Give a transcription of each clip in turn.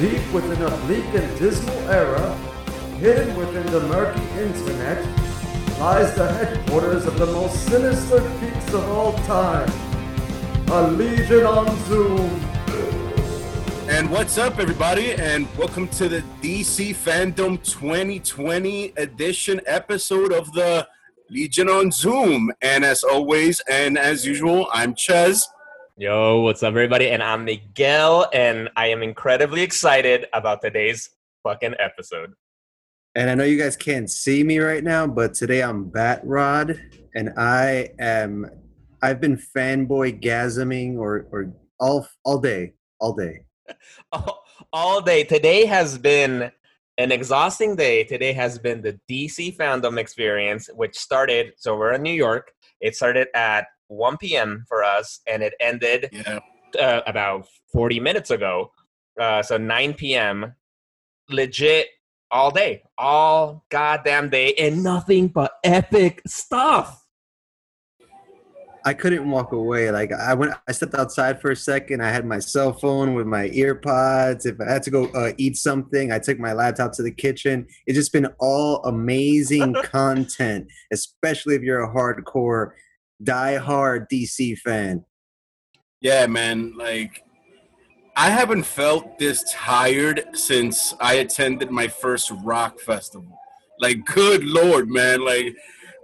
Deep within a bleak and dismal era, hidden within the murky internet, lies the headquarters of the most sinister peaks of all time. A Legion on Zoom. And what's up, everybody? And welcome to the DC Fandom 2020 edition episode of the Legion on Zoom. And as always, and as usual, I'm Ches. Yo, what's up, everybody? And I'm Miguel, and I am incredibly excited about today's fucking episode. And I know you guys can't see me right now, but today I'm Bat Rod, and I am. I've been fanboy gasming or or all all day, all day. all, all day. Today has been an exhausting day. Today has been the DC fandom experience, which started. So we're in New York. It started at 1 p.m. for us, and it ended Yeah. uh, about 40 minutes ago. Uh, so 9 p.m. Legit all day, all goddamn day, and nothing but epic stuff. I couldn't walk away. Like I went, I stepped outside for a second. I had my cell phone with my ear pods. If I had to go uh, eat something, I took my laptop to the kitchen. It's just been all amazing content, especially if you're a hardcore, die-hard DC fan. Yeah, man. Like, I haven't felt this tired since I attended my first rock festival. Like, good lord, man. Like,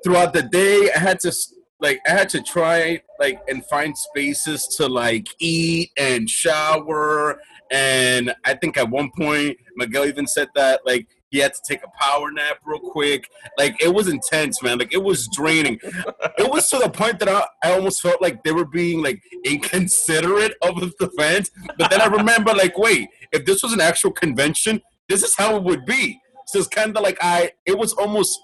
throughout the day, I had to like I had to try like and find spaces to like eat and shower. And I think at one point Miguel even said that like he had to take a power nap real quick. Like it was intense, man. Like it was draining. it was to the point that I, I almost felt like they were being like inconsiderate of the fans. But then I remember like, wait, if this was an actual convention, this is how it would be. So it's kind of like I it was almost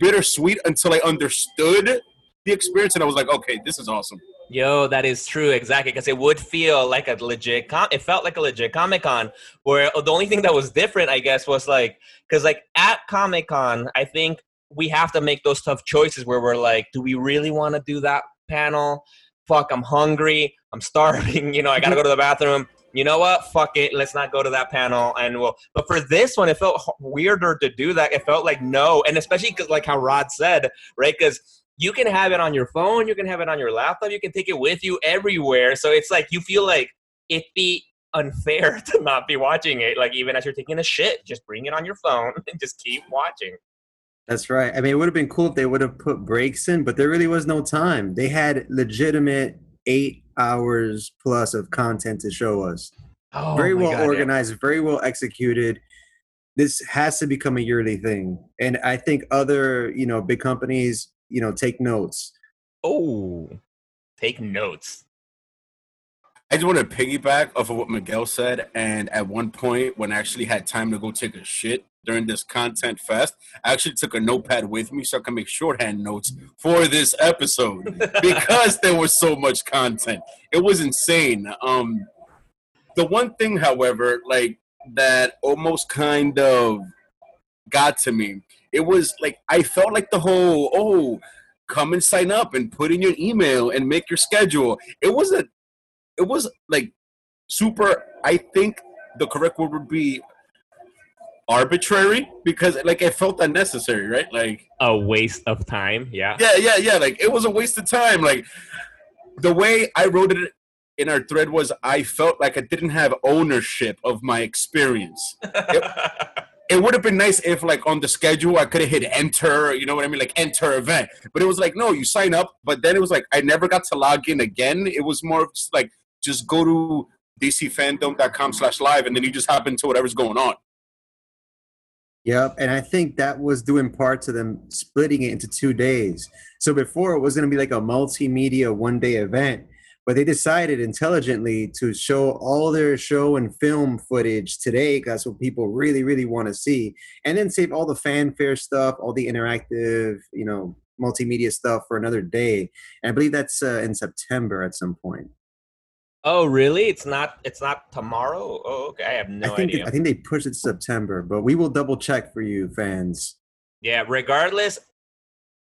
bittersweet until I understood the experience and I was like, okay, this is awesome. Yo, that is true, exactly. Because it would feel like a legit com. It felt like a legit Comic Con, where the only thing that was different, I guess, was like, because like at Comic Con, I think we have to make those tough choices where we're like, do we really want to do that panel? Fuck, I'm hungry. I'm starving. You know, I gotta go to the bathroom. You know what? Fuck it. Let's not go to that panel. And we'll. But for this one, it felt weirder to do that. It felt like no, and especially because like how Rod said, right? Because you can have it on your phone, you can have it on your laptop, you can take it with you everywhere. So it's like you feel like it'd be unfair to not be watching it. Like even as you're taking a shit, just bring it on your phone and just keep watching. That's right. I mean, it would have been cool if they would have put breaks in, but there really was no time. They had legitimate eight hours plus of content to show us. Oh, very well God, yeah. organized, very well executed. This has to become a yearly thing, and I think other you know big companies you know take notes. Oh, take notes. I just want to piggyback off of what Miguel said. And at one point, when I actually had time to go take a shit during this content fest, I actually took a notepad with me so I can make shorthand notes for this episode because there was so much content. It was insane. Um, the one thing, however, like that almost kind of got to me, it was like I felt like the whole oh, come and sign up and put in your email and make your schedule. It was a it was like super i think the correct word would be arbitrary because like it felt unnecessary right like A waste of time. Yeah. yeah yeah yeah like it was a waste of time like the way i wrote it in our thread was i felt like i didn't have ownership of my experience it would have been nice if like on the schedule I could have hit enter, you know what I mean? Like enter event. But it was like, no, you sign up, but then it was like I never got to log in again. It was more of just like just go to dcfandom.com slash live and then you just hop into whatever's going on. Yep, and I think that was due in part to them splitting it into two days. So before it was going to be like a multimedia one day event, but they decided intelligently to show all their show and film footage today. That's what people really, really want to see, and then save all the fanfare stuff, all the interactive, you know, multimedia stuff for another day. And I believe that's uh, in September at some point. oh, really? It's not. It's not tomorrow. Oh, okay. I have no I think idea. I think they pushed it to September, but we will double check for you fans. Yeah, regardless,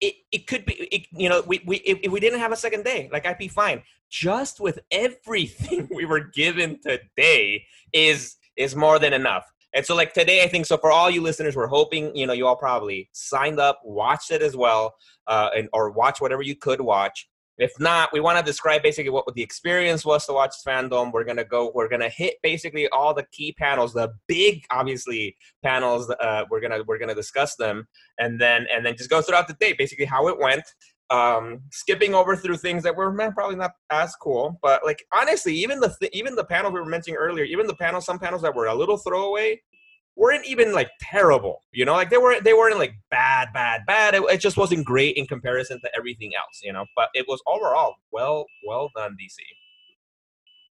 it, it could be, it, you know, we, we if, we didn't have a second day, like I'd be fine. Just with everything we were given today is is more than enough. And so, like today, I think so. For all you listeners, we're hoping you know you all probably signed up, watched it as well, uh, and or watch whatever you could watch. If not, we want to describe basically what the experience was to watch fandom. We're gonna go. We're gonna hit basically all the key panels, the big, obviously panels. Uh, we're gonna we're gonna discuss them, and then and then just go throughout the day, basically how it went. Um, skipping over through things that were man, probably not as cool, but like honestly, even the th- even the panels we were mentioning earlier, even the panels, some panels that were a little throwaway, weren't even like terrible. You know, like they weren't they weren't like bad, bad, bad. It, it, just wasn't great in comparison to everything else. You know, but it was overall well well done, DC.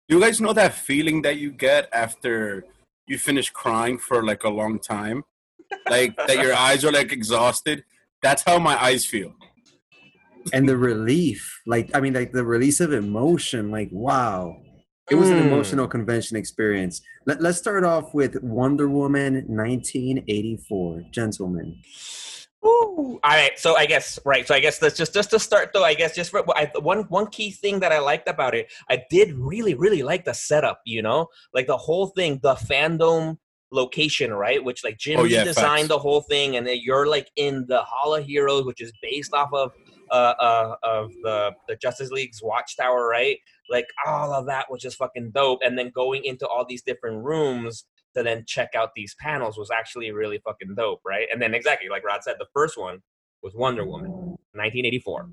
You guys know that feeling that you get after you finish crying for like a long time, like that your eyes are like exhausted. That's how my eyes feel. And the relief, like I mean, like the release of emotion, like wow, it was an Mm. emotional convention experience. Let, let's start off with Wonder Woman 1984, Gentlemen. Ooh. All right, so I guess right. So I guess that's just just to start though. I guess just for I, one one key thing that I liked about it, I did really really like the setup. You know, like the whole thing, the fandom location, right? Which like Jim Oh, yeah, designed facts. the whole thing, and then you're like in the Hall of Heroes, which is based off of uh, uh of the the Justice League's Watchtower, right? Like all of that was just fucking dope. And then going into all these different rooms to then check out these panels was actually really fucking dope, right? And then exactly like Rod said, the first one was Wonder Woman, 1984.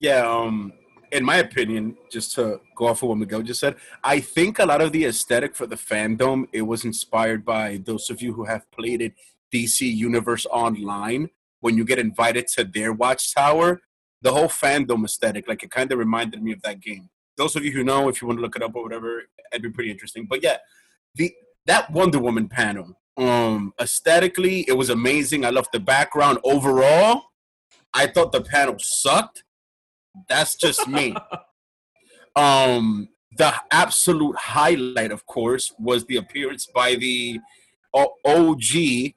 Yeah, um, in my opinion, just to go off of what Miguel just said, I think a lot of the aesthetic for the fandom it was inspired by those of you who have played it DC Universe Online. When you get invited to their watchtower, the whole fandom aesthetic, like it kind of reminded me of that game. Those of you who know, if you want to look it up or whatever, it'd be pretty interesting. But yeah, the that Wonder Woman panel, um, aesthetically, it was amazing. I loved the background overall. I thought the panel sucked. That's just me. um, the absolute highlight, of course, was the appearance by the OG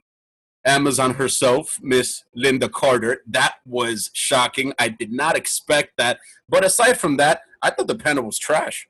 Amazon herself, Miss Lynda Carter. That was shocking. I did not expect that. But aside from that, I thought the panel was trash.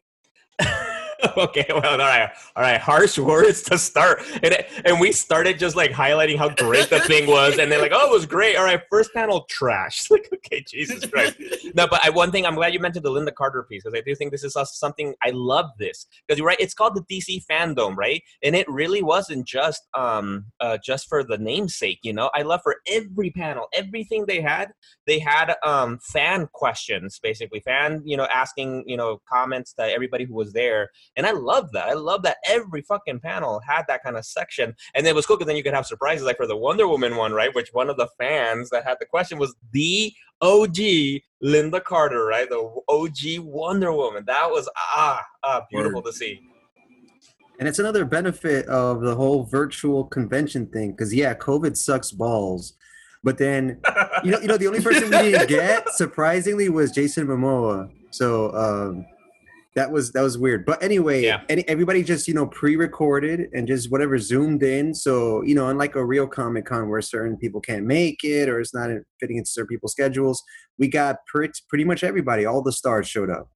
okay, well, all right, all right. Harsh words to start, and and we started just like highlighting how great the thing was, and then like, oh, it was great. All right, first panel trash. like, okay, Jesus Christ. No, but I, one thing I'm glad you mentioned the Lynda Carter piece because I do think this is something I love this because you're right. It's called the DC fandom, right? And it really wasn't just um uh just for the namesake. You know, I love for every panel, everything they had, they had um fan questions, basically fan you know asking you know comments to everybody who was there, and I love that. I love that every fucking panel had that kind of section, and it was cool because then you could have surprises like for the Wonder Woman one, right? Which one of the fans that had the question was the OG Lynda Carter, right? The OG Wonder Woman. That was ah, ah beautiful to see. And it's another benefit of the whole virtual convention thing. Because yeah, COVID sucks balls. But then you know, you know, the only person we didn't get, surprisingly, was Jason Momoa. So um, that was that was weird. But anyway, Yeah. any, everybody just you know pre-recorded and just whatever zoomed in. So you know, unlike a real Comic Con where certain people can't make it or it's not fitting into certain people's schedules, we got pretty pretty much everybody. All the stars showed up.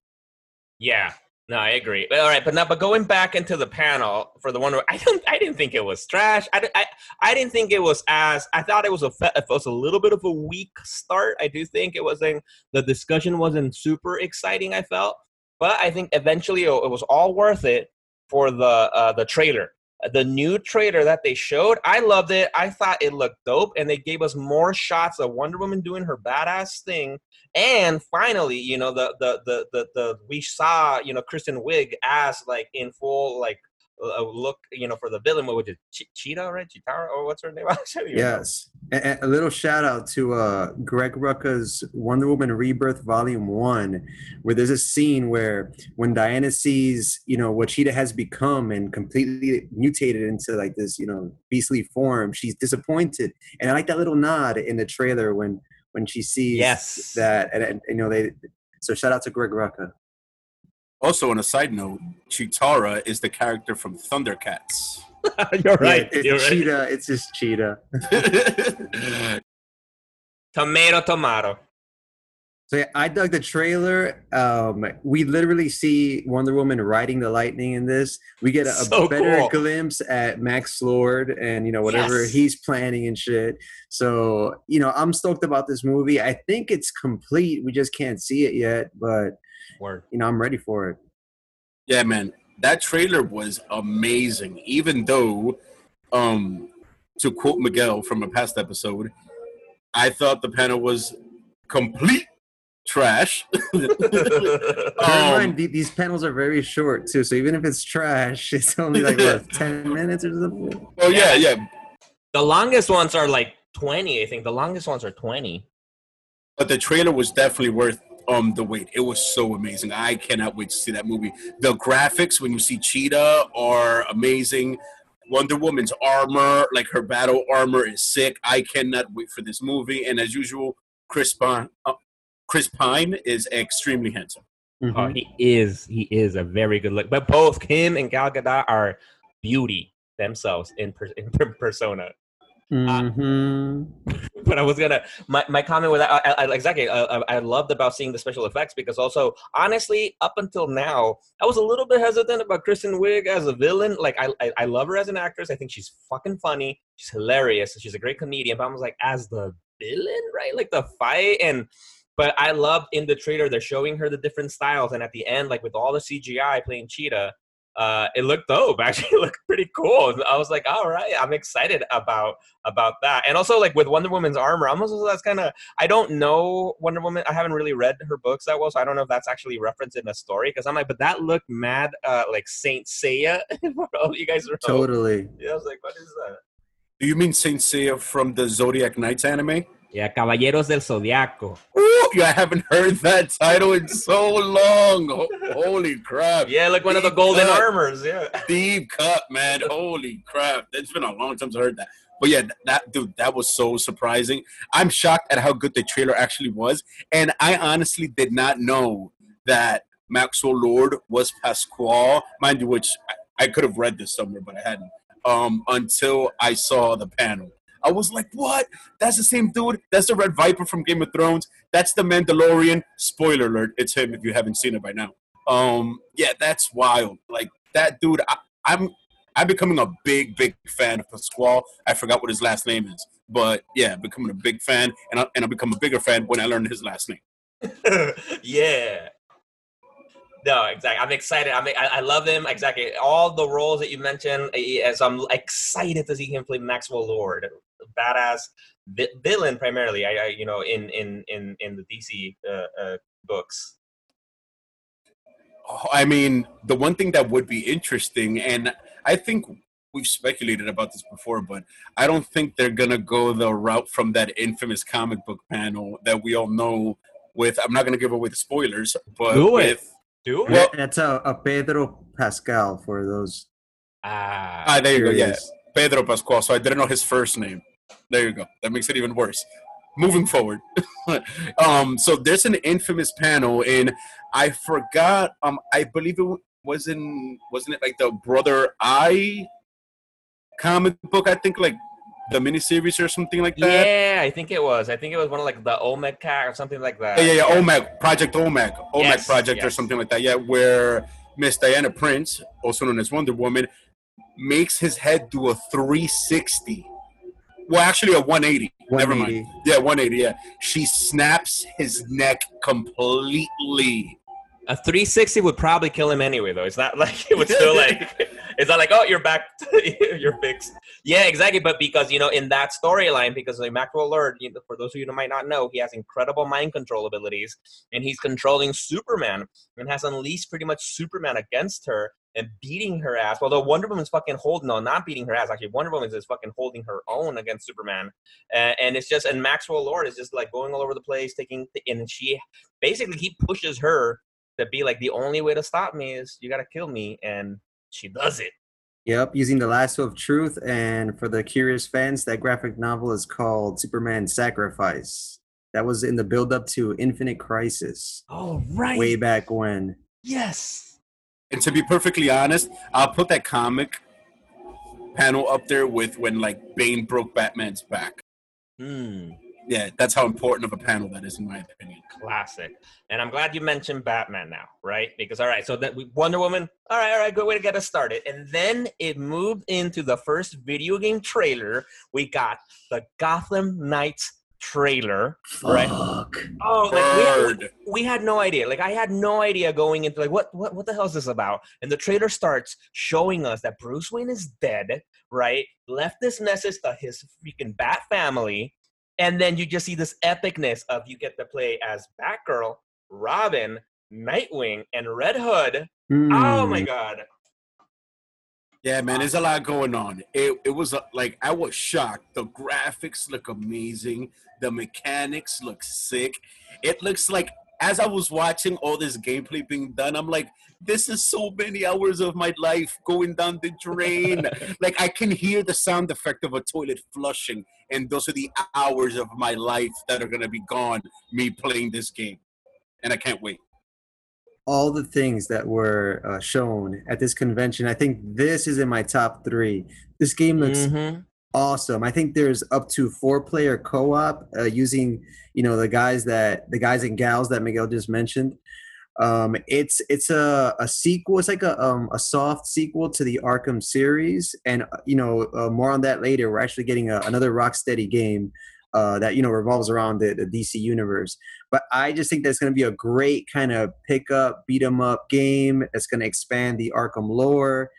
Yeah. No, I agree. All right, but now, but going back into the panel for the one, I don't, I didn't think it was trash. I, I, I didn't think it was as. I thought it was a, it was a little bit of a weak start. I do think it wasn't. The discussion wasn't super exciting. I felt, but I think eventually it, was all worth it for the uh, the trailer. The new trailer that they showed, I loved it. I thought it looked dope, and they gave us more shots of Wonder Woman doing her badass thing and finally you know the the the the, the we saw you know kristen wiig as like in full like look you know for the villain what was it Ch- cheetah right Cheetara or what's her name I don't even know. Yes. And, and a little shout out to uh, Greg Rucka's Wonder Woman Rebirth Volume 1, where there's a scene where when Diana sees, you know, what Cheetah has become and completely mutated into like this, you know, beastly form, she's disappointed. And I like that little nod in the trailer when when she sees Yes. that. And, and, you know, they, so shout out to Greg Rucka. Also, on a side note, Cheetara is the character from Thundercats. you're right Yeah, it's you're right Cheetah. It's just Cheetah. tomato tomato So yeah, I dug the trailer. Um, we literally see Wonder Woman riding the lightning in this. We get a, a So better cool. glimpse at Max Lord and you know whatever Yes. he's planning and shit. So you know, I'm stoked about this movie. I think it's complete. We just can't see it yet, but Word. you know, I'm ready for it. Yeah, man, that trailer was amazing. Even though, um, to quote Miguel from a past episode, I thought the panel was complete trash. Um, mind, these panels are very short too, so even if it's trash, it's only like what ten minutes or something. oh yeah, yeah. The longest ones are like 20, I think. The longest ones are 20. But the trailer was definitely worth um the wait. It was so amazing. I cannot wait to see that movie. The graphics when you see Cheetah are amazing. Wonder Woman's armor, like her battle armor, is sick. I cannot wait for this movie. And as usual, Chris Pine, uh, Chris Pine is extremely handsome. Oh, Mhm. he is. He is a very good look. But both him and Gal Gadot are beauty themselves in, per, in per- persona. Mhm. But I was gonna my, my comment with that I, I, exactly I, I I loved about seeing the special effects because also honestly up until now I was a little bit hesitant about Kristen Wiig as a villain. Like I, I I love her as an actress. I think she's fucking funny. She's hilarious. She's a great comedian. But I was like as the villain, right? Like the fight and. But I loved in the trailer they're showing her the different styles, and at the end, like with all the CGI playing Cheetah, uh, it looked dope. Actually, it looked pretty cool. I was like, all right, I'm excited about about that. And also, like with Wonder Woman's armor, I'm also that's kind of I don't know Wonder Woman. I haven't really read her books that well, so I don't know if that's actually referenced in the story. Because I'm like, but that looked mad, uh, like Saint Seiya. For all you guys are Totally. Yeah, I was like, what is that? Do you mean Saint Seiya from the Zodiac Knights anime? Yeah, Caballeros del Zodiaco. Ooh, you haven't heard that title in so long. Holy crap. Yeah, like one of the golden cut. armors. Yeah. Deep cut, man. Holy crap. It's been a long time since I heard that. But yeah, that dude, that was so surprising. I'm shocked at how good the trailer actually was. And I honestly did not know that Maxwell Lord was Pasquale, mind you, which I, I could have read this somewhere, but I hadn't. Um, until I saw the panel. I was like, what? That's the same dude. That's the Red Viper from Game of Thrones. That's the Mandalorian. Spoiler alert, it's him if you haven't seen it by now. Um, yeah, that's wild. Like that dude, I, I'm I'm becoming a big, big fan of Pasquale. I forgot what his last name is, but yeah, becoming a big fan, and I, and I become a bigger fan when I learn his last name. yeah. No, exactly. I'm excited. I mean, I, I love him. Exactly. All the roles that you mentioned, eh, as I'm excited to see him play Maxwell Lord, badass vi- villain primarily. I, I, you know, in in in in the DC uh, uh, books. Oh, I mean, the one thing that would be interesting, and I think we've speculated about this before, but I don't think they're gonna go the route from that infamous comic book panel that we all know. With I'm not gonna give away the spoilers, but Do it. with Do it. Well- That's a, a Pedro Pascal for those Ah, ah, there you go, yeah. Pedro Pascual. So I didn't know his first name. There you go. That makes it even worse. Moving forward, um, so there's an infamous panel, and I forgot. Um, I believe it was in wasn't it like the Brother Eye comic book? I think like the miniseries or something like that. yeah, I think it was. I think it was one of like the Olmec cat or something like that. Yeah, yeah, yeah. OMAC, Project OMAC, OMAC Yes, Project or something like that. Yeah, where Miss Diana Prince, also known as Wonder Woman, makes his head do a 360. Well, actually, a 180. Never mind. Yeah, 180. Yeah, she snaps his neck completely. A 360 would probably kill him anyway, though. It's not like it would still like. It's not like oh you're back, you're fixed. Yeah, exactly. But because you know in that storyline, because like Maxwell Lord, you know, for those of you who might not know, he has incredible mind control abilities, and he's controlling Superman and has unleashed pretty much Superman against her and beating her ass. Although Wonder Woman's fucking holding, no, not beating her ass. Actually, Wonder Woman is fucking holding her own against Superman, uh, and it's just and Maxwell Lord is just like going all over the place, taking and she basically he pushes her to be like the only way to stop me is you gotta kill me and she does it Yep, using the lasso of truth. And for the curious fans, that graphic novel is called Superman Sacrifice. That was in the build up to Infinite Crisis oh right way back when. yes And to be perfectly honest, I'll put that comic panel up there with when like Bane broke Batman's back. hmm Yeah, that's how important of a panel that is, in my opinion. Classic. And I'm glad you mentioned Batman now, right? Because all right, so that we Wonder Woman, all right, all right, good way to get us started. And then it moved into the first video game trailer. We got the Gotham Knights trailer, right? Oh, like we, had, we had no idea. Like I had no idea going into like what what what the hell is this about? And the trailer starts showing us that Bruce Wayne is dead, right? Left this message to his freaking Bat family, and then you just see this epicness of you get to play as Batgirl, Robin, Nightwing, and Red Hood. Oh my Hmm. god! Yeah, man, there's a lot going on. It, it was uh, like I was shocked. The graphics look amazing. The mechanics look sick. It looks like as I was watching all this gameplay being done, I'm like, this is so many hours of my life going down the drain. like I can hear the sound effect of a toilet flushing, and those are the hours of my life that are gonna be gone. Me playing this game, and I can't wait. All the things that were uh, shown at this convention, I think this is in my top three. This game looks Mhm. awesome. I think there's up to four player co-op uh, using, you know, the guys that the guys and gals that Miguel just mentioned. Um, it's it's a, a sequel. It's like a um, a soft sequel to the Arkham series, and uh, you know uh, more on that later. We're actually getting a, another Rocksteady game uh, that you know revolves around the, the DC universe. But I just think that's going to be a great kind of pick up, beat 'em up game. It's going to expand the Arkham lore.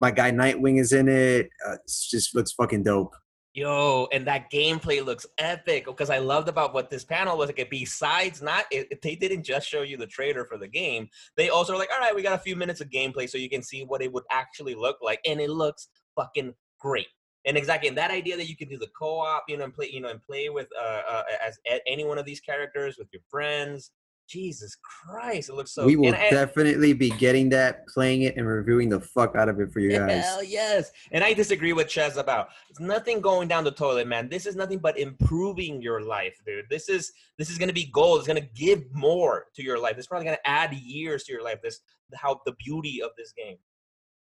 My guy Nightwing is in it. Uh, it just looks fucking dope. Yo, and that gameplay looks epic because I loved about what this panel was like. Besides, not it- they didn't just show you the trailer for the game. They also were like, all right, we got a few minutes of gameplay so you can see what it would actually look like, and it looks fucking great. And exactly, and that idea that you can do the co-op, you know, and play, you know, and play with uh, uh as any one of these characters with your friends. Jesus Christ, it looks so. we will and I- definitely be getting that, playing it, and reviewing the fuck out of it for you guys. Hell yes. And I disagree with Ches about it's nothing going down the toilet, man. This is nothing but improving your life, dude. This is this is gonna be gold. It's gonna give more to your life. It's probably gonna add years to your life. This how the beauty of this game.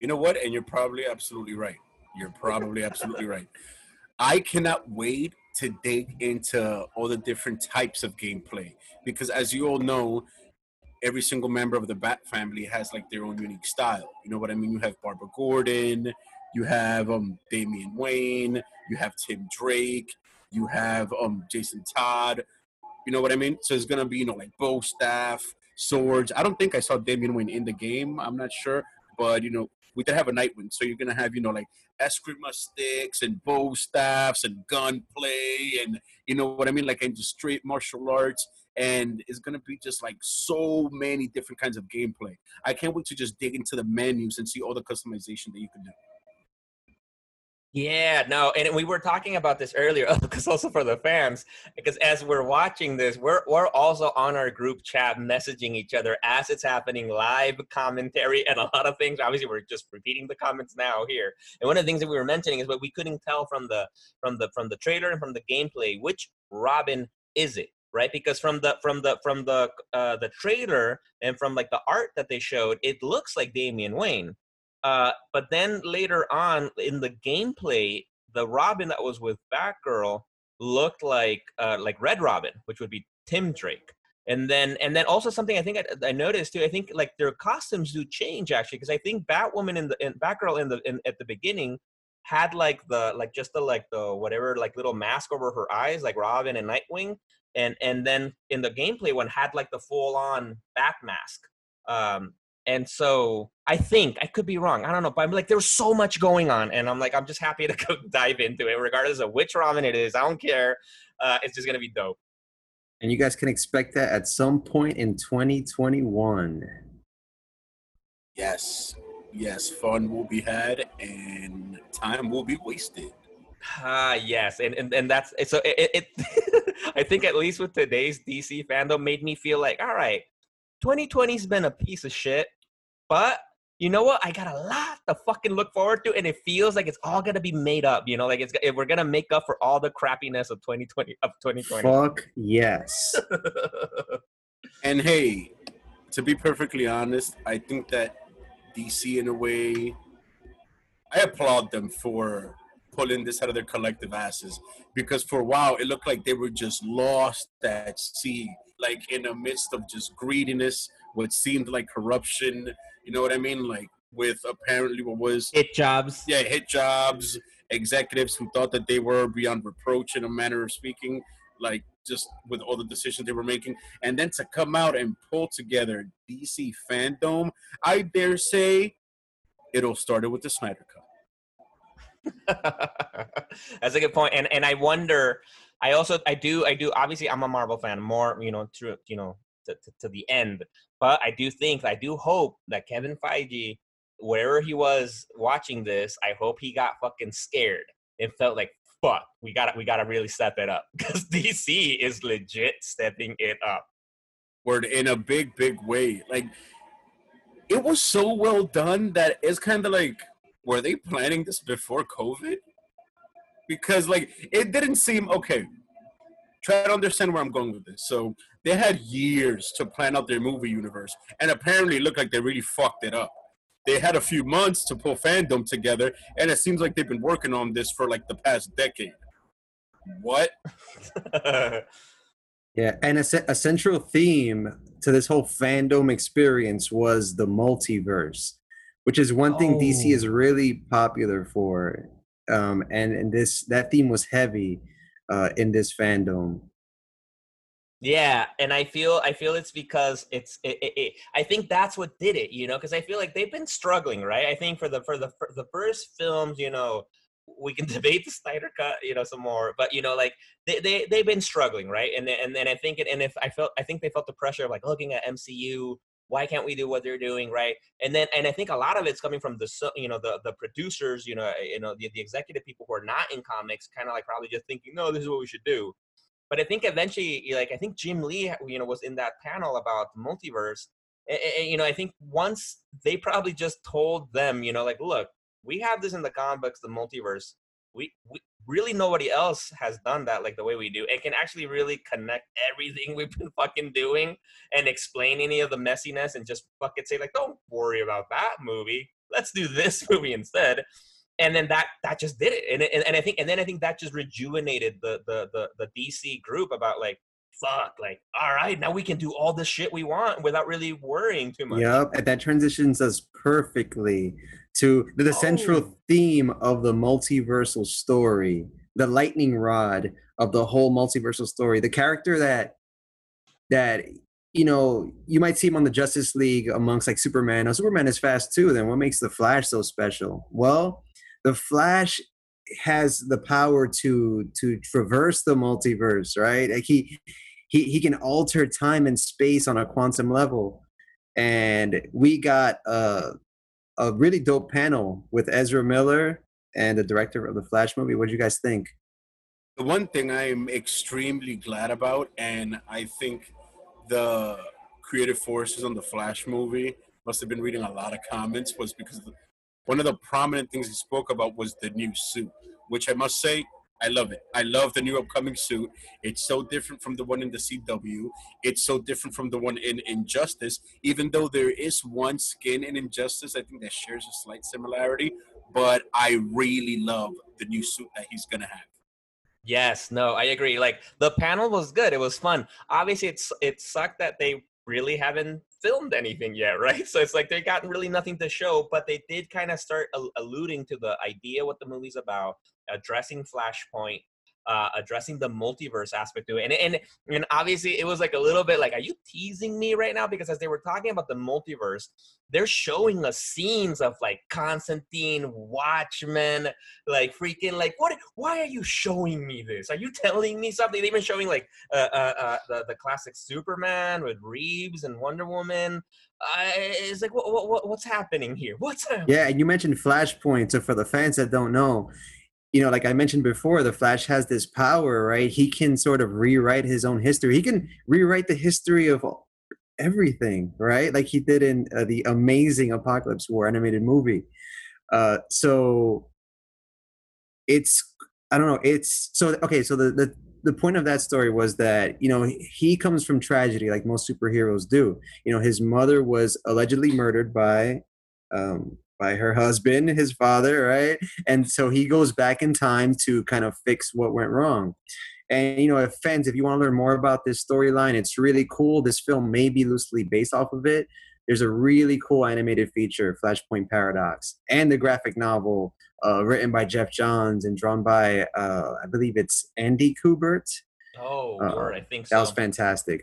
You know what? And you're probably absolutely right. You're probably absolutely right. I cannot wait to dig into all the different types of gameplay because, as you all know, every single member of the Bat family has like their own unique style. You know what I mean? You have Barbara Gordon, you have um Damian Wayne, you have Tim Drake, you have um Jason Todd. You know what I mean? So it's gonna be you know like bow staff, swords. I don't think I saw Damian Wayne in the game. I'm not sure, but you know we did have a Nightwing, so you're gonna have you know like eskrima sticks and bow staffs and gunplay and you know what I mean, like into straight martial arts. And it's gonna be just like so many different kinds of gameplay. I can't wait to just dig into the menus and see all the customization that you can do. Yeah, no, and we were talking about this earlier because also for the fans, because as we're watching this, we're we're also on our group chat messaging each other as it's happening, live commentary and a lot of things. Obviously, we're just repeating the comments now here. And one of the things that we were mentioning is what we couldn't tell from the from the from the trailer and from the gameplay, which Robin is it? Right, because from the from the from the uh, the trailer and from like the art that they showed, it looks like Damian Wayne. Uh, but then later on in the gameplay, the Robin that was with Batgirl looked like uh, like Red Robin, which would be Tim Drake. And then and then also something I think I, I noticed too. I think like their costumes do change actually because I think Batwoman in the in Batgirl in the in, at the beginning had like the like just the like the whatever like little mask over her eyes like Robin and Nightwing and and then in the gameplay one had like the full on bat mask um and so I think I could be wrong. I don't know, but I'm like, there's so much going on, and I'm like, I'm just happy to go dive into it, regardless of which ramen it is. I don't care. Uh, it's just gonna be dope. And you guys can expect that at some point in 2021. Yes, yes, fun will be had and time will be wasted. Ah, yes, and and, and that's so it. it, it I think at least with today's DC fandom, made me feel like, all right, 2020's been a piece of shit, but you know what? I got a lot to fucking look forward to, and it feels like it's all gonna be made up. You know, like it's we're gonna make up for all the crappiness of 2020 of 2020. Fuck yes. And hey, to be perfectly honest, I think that DC, in a way, I applaud them for pulling this out of their collective asses because for a while it looked like they were just lost at sea, like in the midst of just greediness, what seemed like corruption. You know what I mean? Like with apparently what was Hit jobs. yeah hit jobs, executives who thought that they were beyond reproach in a manner of speaking, like just with all the decisions they were making, and then to come out and pull together DC fandom, I dare say, it'll start it with the Snyder Cut. That's a good. And and I wonder. I also I do I do obviously I'm a Marvel fan more you know through you know to, to, to the end, but I do think I do hope that Kevin Feige, wherever he was watching this, I hope he got fucking scared and felt like fuck we gotta we gotta really step it up because DC is legit stepping it up. word in a big, big way. Like it was so well done that it's kind of like, were they planning this before COVID? Because like it didn't seem okay. Try to understand where I'm going with this. So they had years to plan out their movie universe, and apparently it looked like they really fucked it up. They had a few months to pull fandom together, and it seems like they've been working on this for like the past decade. What? Yeah, and a, a central theme to this whole fandom experience was the multiverse, which is one thing DC Oh. is really popular for. Um, and and this that theme was heavy uh, in this fandom. Yeah, and I feel I feel it's because it's it, it, it I think that's what did it, you know, because I feel like they've been struggling, right? I think for the for the for the first films, you know, we can debate the Snyder cut, you know, some more, but you know, like they they they've been struggling, right? And and then I think it and if I felt I think they felt the pressure of like looking at MCU, why can't we do what they're doing, right? And then and I think a lot of it's coming from the you know the the producers, you know, you know the, the executive people who are not in comics, kind of like probably just thinking, no, this is what we should do. But I think eventually, like I think Jim Lee, you know, was in that panel about the multiverse. And, and, you know, I think once they probably just told them, you know, like, look, we have this in the comic books, the multiverse. We, we really nobody else has done that like the way we do. It can actually really connect everything we've been fucking doing and explain any of the messiness and just fucking say like, don't worry about that movie. Let's do this movie instead and then that that just did it and, and and I think and then I think that just rejuvenated the the the, the DC group about like fuck like all right now we can do all the shit we want without really worrying too much. Yep, and that transitions us perfectly to the, the central Oh. theme of the multiversal story, the lightning rod of the whole multiversal story. The character that that you know you might see him on the Justice League amongst like Superman. Now Superman is fast too. Then what makes the Flash so special? Well, the Flash has the power to to traverse the multiverse, right? Like he he he can alter time and space on a quantum level and we got a, a really dope panel with Ezra Miller and the director of the Flash movie. What do you guys think? The one thing I am extremely glad about, and I think the creative forces on the Flash movie must have been reading a lot of comments, was because one of the prominent things he spoke about was the new suit, which I must say, I love it. I love the new upcoming suit. It's so different from the one in the CW. It's so different from the one in Injustice. Even though there is one skin in Injustice, I think that shares a slight similarity. But I really love the new suit that he's gonna have. Yes, no, I agree. Like the panel was good. It was fun. Obviously, it's it sucked that they really haven't filmed anything yet, right? So it's like they got really nothing to show, but they did kind of start al- alluding to the idea what the movie's about, addressing Flashpoint, uh, addressing the multiverse aspect to it, and and and obviously it was like a little bit like, are you teasing me right now? Because as they were talking about the multiverse, they're showing us scenes of like Constantine, Watchmen, like freaking like what why are you showing me this are you telling me something they've been showing like uh, uh, uh the, the classic superman with reeves and wonder woman uh, it's like what, what, what's happening here what's happening? Yeah, and you mentioned Flashpoint. So for the fans that don't know, you know, like I mentioned before, the Flash has this power, right? He can sort of rewrite his own history. He can rewrite the history of everything, right? Like he did in uh, the amazing Apokolips War animated movie. Uh, so it's I don't know. It's so okay. So the the the point of that story was that you know he comes from tragedy, like most superheroes do. You know, his mother was allegedly murdered by um, by her husband, his father, right? And so he goes back in time to kind of fix what went wrong. And you know, if fans, if you want to learn more about this storyline, it's really cool. This film may be loosely based off of it. There's a really cool animated feature, Flashpoint Paradox, and the graphic novel uh, written by Geoff Johns and drawn by, uh, I believe it's Andy Kubert. Oh, Uh, word, I think so. That was fantastic.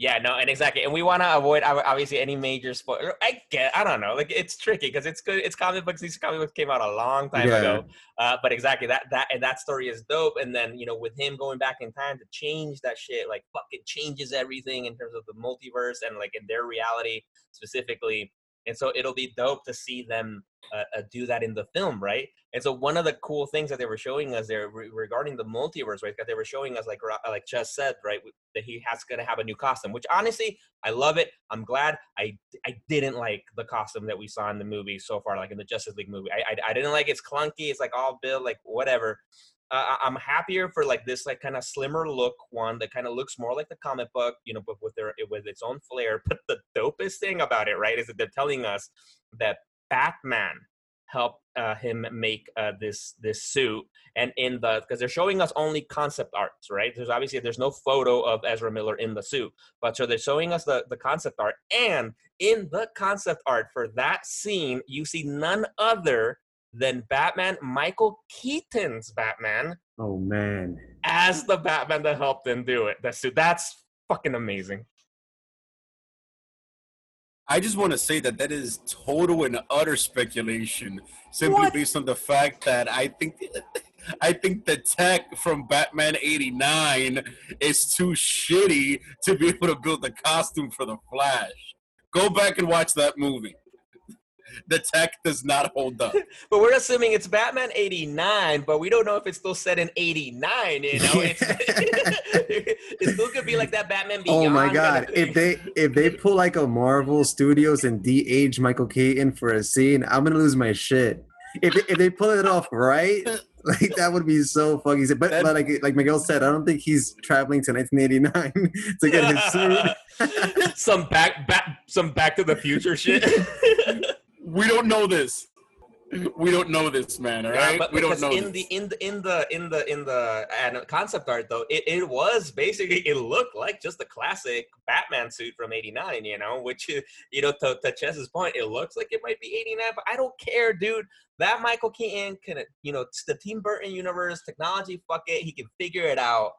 Yeah, no, and exactly, and we want to avoid obviously any major spoiler. I get, I don't know, like it's tricky because it's good. It's comic books. These comic books came out a long time Yeah. ago, uh, but exactly that that and that story is dope. And then you know, with him going back in time to change that shit, like fucking changes everything in terms of the multiverse and like in their reality specifically. And so it'll be dope to see them uh, uh, do that in the film, right? And so one of the cool things that they were showing us there re- regarding the multiverse, right? That they were showing us, like like Ches said, right, that he has gonna have a new costume. Which honestly, I love it. I'm glad. I I didn't like the costume that we saw in the movie so far, like in the Justice League movie. I I, I didn't like it's clunky. It's like all built like whatever. Uh, I'm happier for like this like kind of slimmer look one that kind of looks more like the comic book, you know, but with their with its own flair. But the dopest thing about it, right, is that they're telling us that Batman helped uh, him make uh, this this suit and in the because they're showing us only concept arts right there's obviously there's no photo of ezra miller in the suit but so they're showing us the, the concept art and in the concept art for that scene you see none other than batman michael keaton's batman Oh man. as the batman that helped him do it That's that's fucking amazing I just want to say that that is total and utter speculation, simply What? based on the fact that I think, I think the tech from Batman '89 is too shitty to be able to build the costume for the Flash. Go back and watch that movie. The tech does not hold up. but we're assuming it's batman 89 but we don't know if it's still set in 89 you know it's, it still could be like that batman beyond Oh my kind god! of. If they if they pull like a Marvel Studios and de-age Michael Keaton for a scene, I'm gonna lose my shit. If if they pull it off right, like that would be so fucking. sick. But, but like like Miguel said, I don't think he's traveling to 1989 to get his suit. some back, back, some Back to the Future shit. We don't know this. We don't know this, man. All right, but we don't know in this. the in the in the in the in the and concept art though, it, it was basically it looked like just a classic Batman suit from '89. You know, which is- you know to to Ches's point, it looks like it might be '89, but I don't care, dude. That Michael Keaton can, you know, it's the Tim Burton universe, technology, fuck it, he can figure it out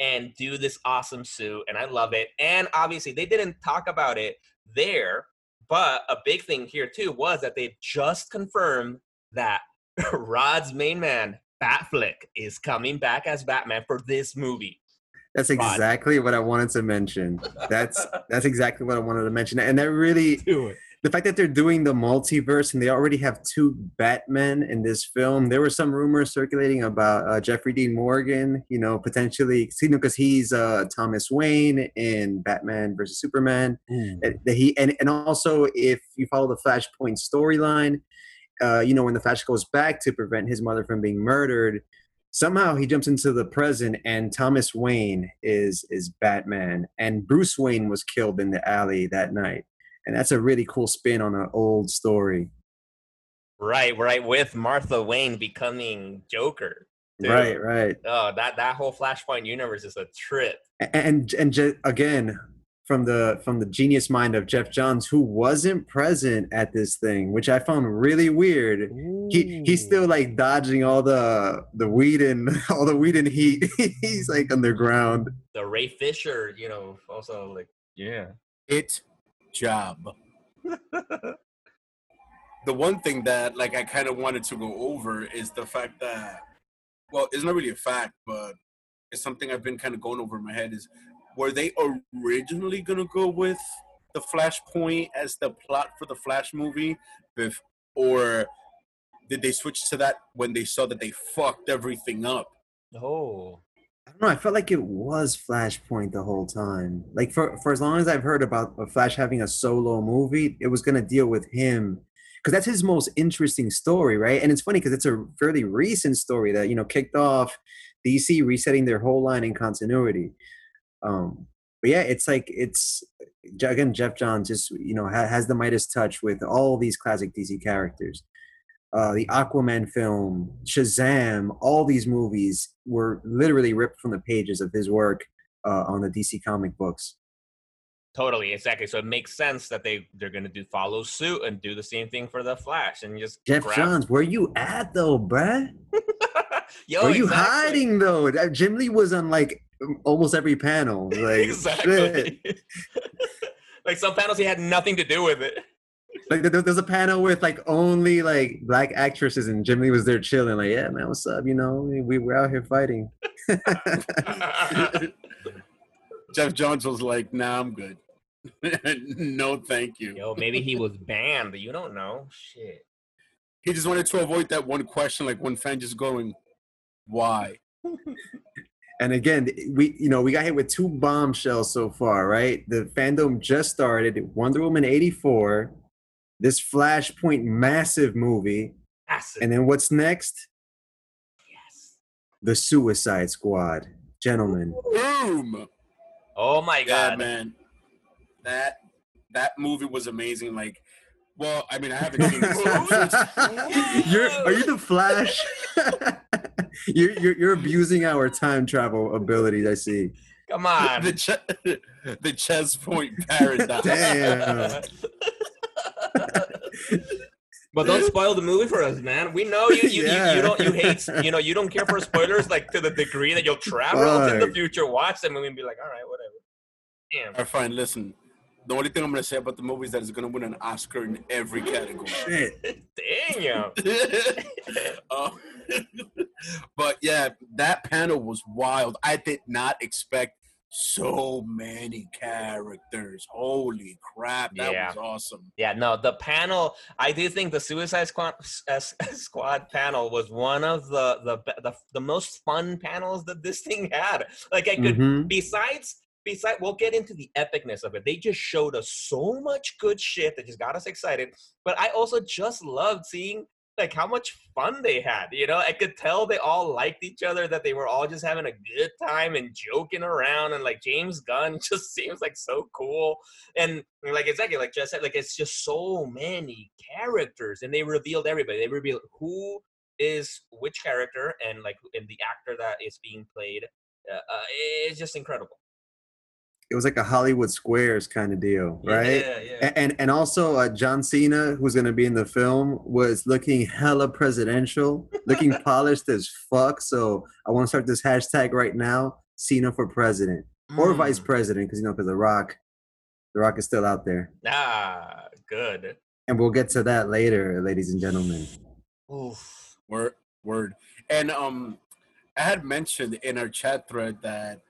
and do this awesome suit, and I love it. And obviously, they didn't talk about it there, but a big thing here too was that they just confirmed that Rod's main man, Batfleck, is coming back as Batman for this movie. That's Rod. exactly what I wanted to mention. That's that's exactly what I wanted to mention, and that really Do it. The fact that they're doing the multiverse and they already have two Batmen in this film. There were some rumors circulating about uh, Jeffrey Dean Morgan, you know, potentially, you know, because he's uh, Thomas Wayne in Batman versus Superman. That that he and and also if you follow the Flashpoint storyline, uh, you know, when the Flash goes back to prevent his mother from being murdered. Somehow he jumps into the present, and Thomas Wayne is is Batman, and Bruce Wayne was killed in the alley that night and that's a really cool spin on an old story. Right, right, with Martha Wayne becoming Joker. Dude. Right, right, Oh, that that whole Flashpoint universe is a trip. A- and and Je- again from the from the genius mind of Geoff Johns, who wasn't present at this thing, which I found really weird. He he's still like dodging all the the weed and all the weed and heat. he's like underground. the Ray Fisher, you know, also like yeah. it job. the one thing that like I kind of wanted to go over is the fact that well, it's not really a fact, but it's something I've been kind of going over in my head is were they originally gonna go with the Flashpoint as the plot for the Flash movie, bef- or did they switch to that when they saw that they fucked everything up? Oh. I don't know. I felt like it was Flashpoint the whole time. Like for for as long as I've heard about Flash having a solo movie, it was gonna deal with him because that's his most interesting story, right? And it's funny because it's a fairly recent story that you know kicked off DC resetting their whole line in continuity. Um, but yeah, it's like it's again Geoff Johns just you know ha- has the Midas touch with all these classic DC characters. Uh, the Aquaman film, Shazam, all these movies were literally ripped from the pages of his work uh, on the DC comic books. Totally, exactly. So it makes sense that they they're gonna do follow suit and do the same thing for the Flash and just Geoff grab- Johns, where you at though, bruh? Yo, where you exactly. hiding though? Jim Lee was on like almost every panel. Like exactly. like some panels, he had nothing to do with it. Like there, there's a panel with like only like black actresses, and Jim Lee was there chilling. Like, yeah, man, what's up? You know, we we're out here fighting. Geoff Johns was like, "Nah, I'm good. no, thank you." Yo, maybe he was banned. But you don't know. Shit. He just wanted to avoid that one question, like one fan just going, "Why?" And again, we you know we got hit with two bombshells so far, right? The fandom just started. Wonder Woman eighty four, this Flashpoint massive movie, Acid. and then what's next? yes. The Suicide Squad, gentlemen. Boom! Oh my Yeah, god. man. That that movie was amazing. Like, well, I mean, I haven't seen it. so I'm sure it's- you're are you the Flash? you're, you're you're abusing our time travel abilities. I see. Come on. the che- the Ches point paradox. Damn. But don't spoil the movie for us, man. We know you you, Yeah. you, you don't you hate you know you don't care for spoilers like to the degree that you'll travel in the future, watch the movie and be like, all right, whatever. Damn. All right, fine. Listen, the only thing I'm gonna say about the movie is that it's gonna win an Oscar in every category. Shit. Damn. Uh, but yeah, that panel was wild. I did not expect so many characters. Holy crap, that Yeah. was awesome. Yeah, no, the panel. I do think the Suicide Squad, uh, Squad panel was one of the, the the the most fun panels that this thing had. Like I could, Mhm. besides besides, we'll get into the epicness of it. They just showed us so much good shit that just got us excited. But I also just loved seeing like how much fun they had. You know, I could tell they all liked each other, that they were all just having a good time and joking around. And like James Gunn just seems like so cool. And like exactly like Ches said, like it's just so many characters, and they revealed everybody. They revealed who is which character and like and the actor that is being played. Uh, uh, it's just incredible, It was like a Hollywood Squares kind of deal, right? Yeah, yeah. And and also uh, John Cena, who's gonna be in the film, was looking hella presidential, looking polished as fuck. So I want to start this hashtag right now: Cena for president or Mm. vice president, because you know, because the Rock, the Rock is still out there, Ah, good. and we'll get to that later, ladies and gentlemen. Oof. Word, word. And um, I had mentioned in our chat thread that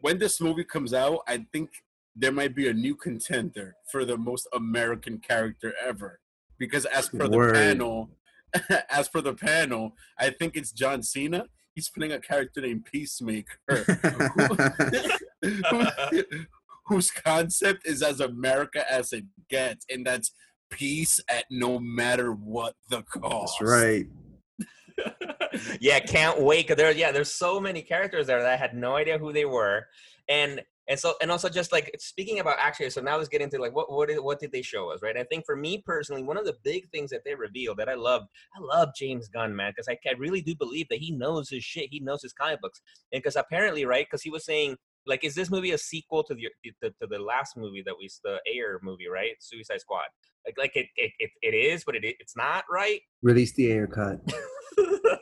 when this movie comes out, I think there might be a new contender for the most American character ever. Because as per the panel, as per the panel, I think it's John Cena. He's playing a character named Peacemaker, who- whose concept is as America as it gets, and that's peace at no matter what the cost. That's right. yeah, can't wait. There, yeah, there's so many characters there that I had no idea who they were, and and so and also just like speaking about actually. So now let's get into like what what did, what did they show us, right? I think for me personally, one of the big things that they revealed that I love, I love James Gunn, man, because I, I really do believe that he knows his shit. He knows his comic books, and because apparently, right? Because he was saying. Like, is this movie a sequel to the, the to the last movie that we the Ayer movie, right? Suicide Squad. Like, like it it, it, it is, but it it's not, right? Release the Ayer cut.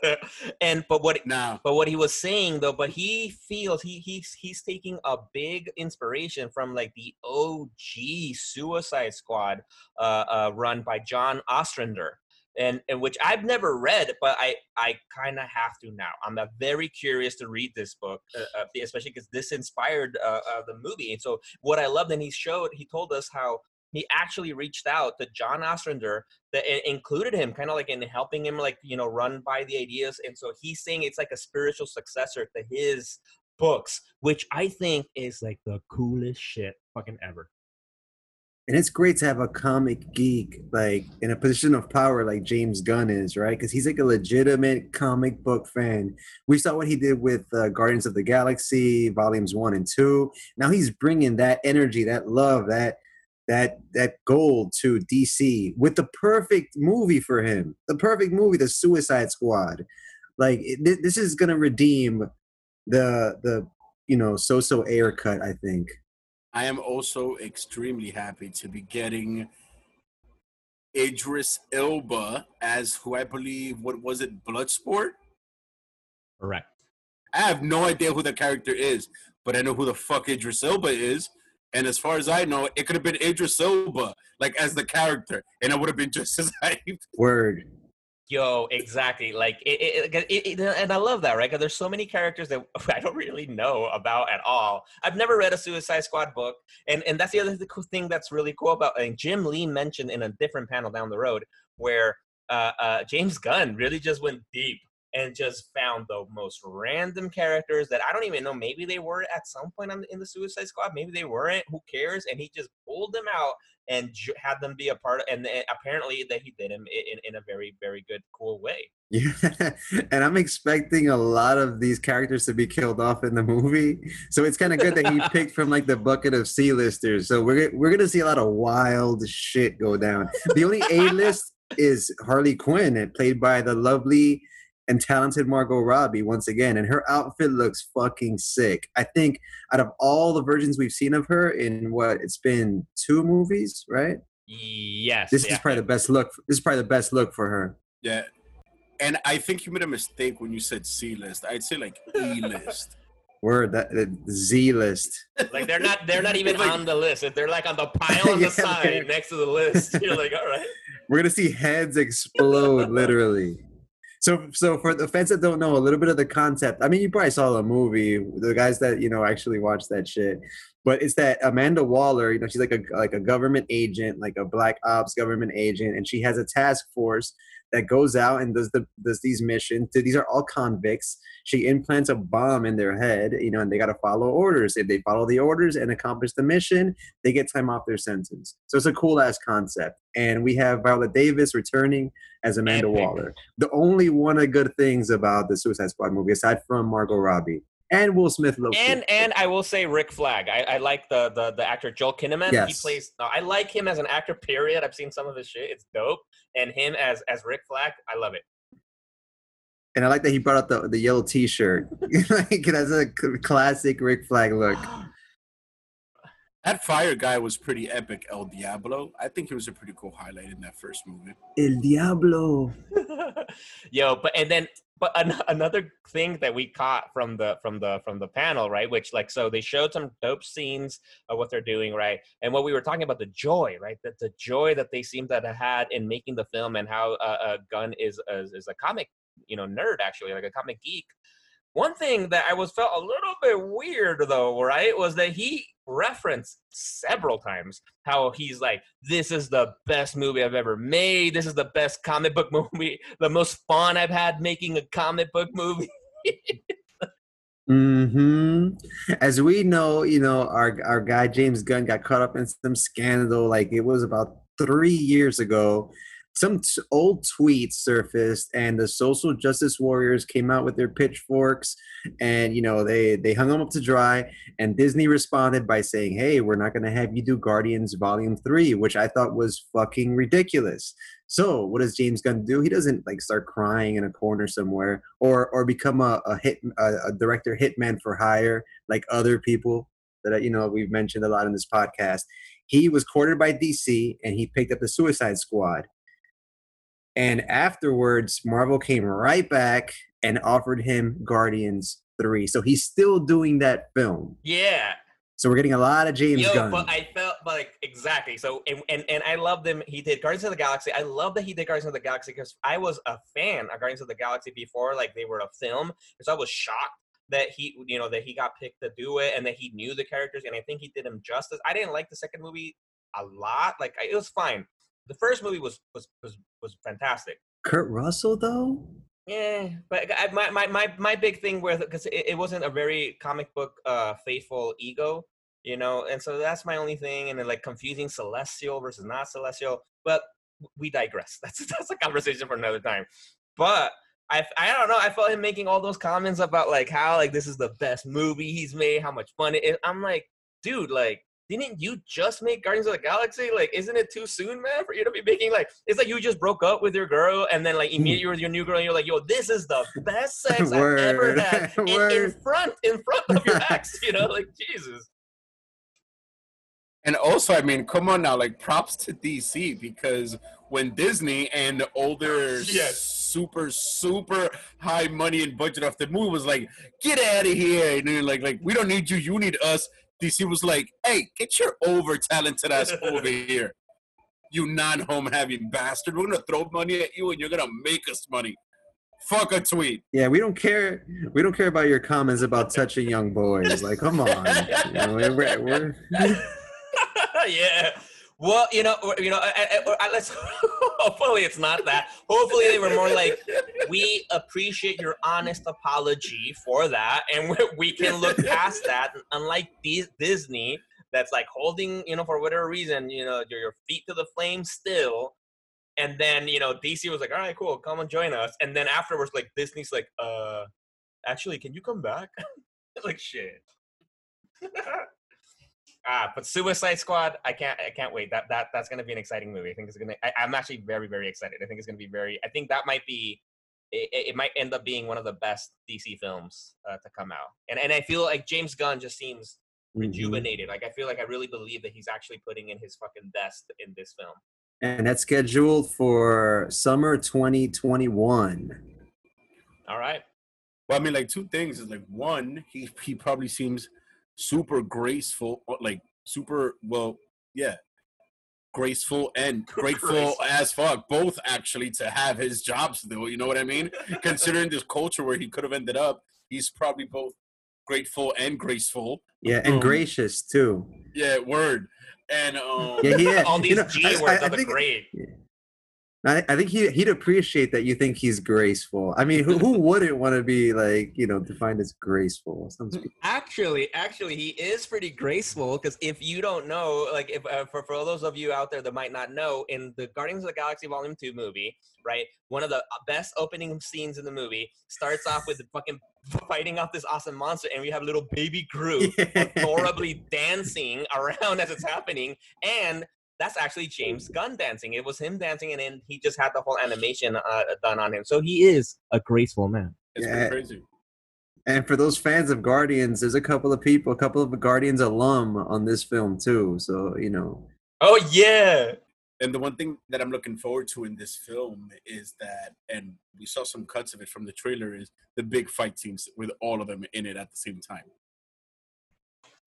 and but what Now, but what he was saying though, but he feels he he's he's taking a big inspiration from like the OG Suicide Squad uh, uh, run by John Ostrander. And, and which I've never read, but I, I kind of have to now. I'm uh, very curious to read this book, uh, uh, especially because this inspired uh, uh, the movie. And so, what I loved, and he showed, he told us how he actually reached out to John Ostrander that included him kind of like in helping him like you know run by the ideas and so he's saying it's like a spiritual successor to his books which i think is like the coolest shit fucking ever And it's great to have a comic geek like in a position of power like James Gunn is, right? Because he's like a legitimate comic book fan. We saw what he did with uh, Guardians of the Galaxy volumes one and two. Now he's bringing that energy, that love, that that that gold to DC with the perfect movie for him. The perfect movie, The Suicide Squad. Like this is gonna redeem the the you know so so Ayer cut. I think. I am also extremely happy to be getting Idris Elba as who I believe what was it Bloodsport. Correct. I have no idea who the character is, but I know who the fuck Idris Elba is. And as far as I know, it could have been Idris Elba, like as the character, and I would have been just as hyped. Word. Yo, exactly. Like it, it, it, and I love that, right? Because there's so many characters that I don't really know about at all. I've never read a Suicide Squad book, and and that's the other thing that's really cool about. And Jim Lee mentioned in a different panel down the road where uh, uh, James Gunn really just went deep and just found the most random characters that I don't even know. Maybe they were at some point in the Suicide Squad. Maybe they weren't. Who cares? And he just pulled them out and had them be a part of. And eh, apparently, that he did him in, in a very, very good, cool way. Yeah, and I'm expecting a lot of these characters to be killed off in the movie. So it's kind of good that he picked from like the bucket of C-listers. So we're we're gonna see a lot of wild shit go down. The only A-list is Harley Quinn, and played by the lovely and talented Margot Robbie once again, and her outfit looks fucking sick. I think out of all the versions we've seen of her in what it's been two movies, right? Yes. This yeah. is probably the best look. This is probably the best look for her. Yeah, and I think you made a mistake when you said C list. I'd say like E list. Word that the Z list. Like they're not they're not even like, on the list. If they're like on the pile on the side next to the list, you're like, all right. We're gonna see heads explode, literally. So, so for the fans that don't know a little bit of the concept, I mean, you probably saw the movie. The guys that you know actually watched that shit, but it's that Amanda Waller. You know, she's like a like a government agent, like a black ops government agent, and she has a task force that goes out and does the does these missions. These are all convicts. She implants a bomb in their head, you know, and they got to follow orders. If they follow the orders and accomplish the mission, they get time off their sentence. So it's a cool ass concept. And we have Viola Davis returning as Amanda. Waller. The only one of good things about the Suicide Squad movie, aside from Margot Robbie and Will Smith. And and I will say Rick Flag. I, I like the, the the actor Joel Kinnaman. Yes. He plays. I like him as an actor. Period. I've seen some of his shit. It's dope. And him as as Rick Flag. I love it. And I like that he brought out the the yellow T-shirt. like that's a classic Rick Flag look. That fire guy was pretty epic, El Diablo. I think he was a pretty cool highlight in that first movie. El Diablo. Yo, but and then but an- another thing that we caught from the from the from the panel, right? Which like so they showed some dope scenes of what they're doing, right? And what we were talking about the joy, right? That the joy that they seem to have had in making the film and how uh, uh, is, is is a comic, you know, nerd actually, like a comic geek. One thing that I was felt a little bit weird though, right, was that he referenced several times how he's like, "This is the best movie I've ever made. This is the best comic book movie. The most fun I've had making a comic book movie." hmm As we know, you know, our our guy James Gunn got caught up in some scandal. Like it was about three years ago some t- old tweets surfaced and the social justice warriors came out with their pitchforks and you know they they hung them up to dry and disney responded by saying hey we're not going to have you do guardians volume 3 which i thought was fucking ridiculous. So what does james gunn do? He doesn't like start crying in a corner somewhere or or become a, a hit a, a director hitman for hire like other people that you know we've mentioned a lot in this podcast. He was courted by dc and he picked up the suicide squad and afterwards, Marvel came right back and offered him Guardians 3. So he's still doing that film. Yeah. So we're getting a lot of James Yo, Gunn. but I felt like exactly. So and, and and I loved him. He did Guardians of the Galaxy. I love that he did Guardians of the Galaxy because I was a fan of Guardians of the Galaxy before, like they were a film. So I was shocked that he, you know, that he got picked to do it and that he knew the characters. And I think he did him justice. I didn't like the second movie a lot. Like it was fine the first movie was was was, was fantastic. Kurt Russell though. Yeah, but I, my, my my my big thing with because it, it wasn't a very comic book uh faithful ego you know. And so that's my only thing, and then like confusing celestial versus not celestial. But we digress. That's that's a conversation for another time. But I, I don't know. I felt him making all those comments about like how like this is the best movie he's made, how much fun it is. I'm like, dude, like, didn't you just make Guardians of the Galaxy? Like, isn't it too soon, man, for you to be making like it's like you just broke up with your girl and then like immediately with your new girl and you're like, yo, this is the best sex I've ever had in, in front in front of your ex, you know, like Jesus. And also, I mean, come on now, like props to DC because when Disney and the older Yes. super, super high money and budget of the movie was like, get out of here. And then like, like, we don't need you, you need us. DC was like, hey, get your over talented ass over here. You non home having bastard. We're gonna throw money at you and you're gonna make us money. Fuck a tweet. Yeah, we don't care. We don't care about your comments about touching young boys. Like, come on. You know, we're, we're, yeah. Well, you know, or- you know, I, I, let's. hopefully, it's not that. Hopefully, they were more like, we appreciate your honest apology for that, and we, can look past that. Unlike Dis- Disney, that's like holding, you know, for whatever reason, you know, your, your feet to the flame still. And then, you know, DC was like, all right, cool, come and join us. And then afterwards, like, Disney's like, uh, actually, can you come back? like, shit. Ah, but Suicide Squad, I can't, I can't wait. That that that's gonna be an exciting movie. I think it's gonna. I, I'm actually very, very excited. I think it's gonna be very. I think that might be. It, it it might end up being one of the best DC films uh, to come out, and and I feel like James Gunn just seems Mm-hmm. rejuvenated. Like I feel like I really believe that he's actually putting in his fucking best in this film. and that's scheduled for summer 2021. All right. Well, I mean, like two things is like one, he he probably seems super graceful, like super well, yeah, graceful and grateful Graceful. as fuck, both actually to have his job still. You know what I mean? Considering this culture where he could have ended up, he's probably both grateful and graceful. Yeah, and Um, gracious too. Yeah, word. And um, Yeah, he All these you know, G I- words I- I are the think- great. I, I think he he'd appreciate that you think he's graceful. I mean, who, who wouldn't want to be like you know defined as graceful? Actually, actually, he is pretty graceful because if you don't know, like, if uh, for for those of you out there that might not know, in the Guardians of the Galaxy Volume Two movie, right, one of the best opening scenes in the movie starts off with the fucking fighting off this awesome monster, and we have little baby Groot adorably dancing around as it's happening, and that's actually James Gunn dancing. It was him dancing, and then he just had the whole animation uh, done on him. So he is a graceful man. it's Yeah. pretty crazy. And for those fans of Guardians, there's a couple of people, a couple of Guardians alum on this film too. So you know, Oh yeah. And the one thing that I'm looking forward to in this film is that, and we saw some cuts of it from the trailer, is the big fight scenes with all of them in it at the same time.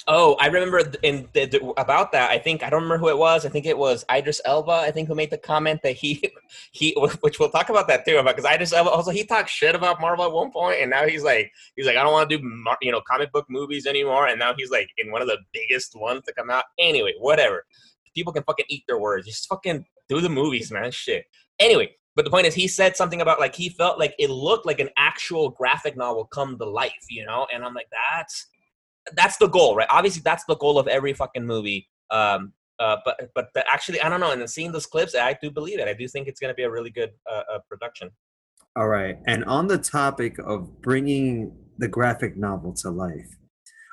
Oh, I remember in the, the, about that. I think I don't remember who it was. I think it was Idris Elba. I think who made the comment that he he, which we'll talk about that too. Because Idris Elba also he talked shit about Marvel at one point, and now he's like he's like I don't want to do you know comic book movies anymore, and now he's like in one of the biggest ones to come out. Anyway, whatever. People can fucking eat their words. Just fucking do the movies, man. Shit. Anyway, but the point is, he said something about like he felt like it looked like an actual graphic novel come to life, you know. And I'm like, that's that's the goal, right? Obviously, that's the goal of every fucking movie. Um, uh, but but the, actually, I don't know. And then seeing those clips, I do believe it. I do think it's going to be a really good uh, uh, production. all right. And on the topic of bringing the graphic novel to life,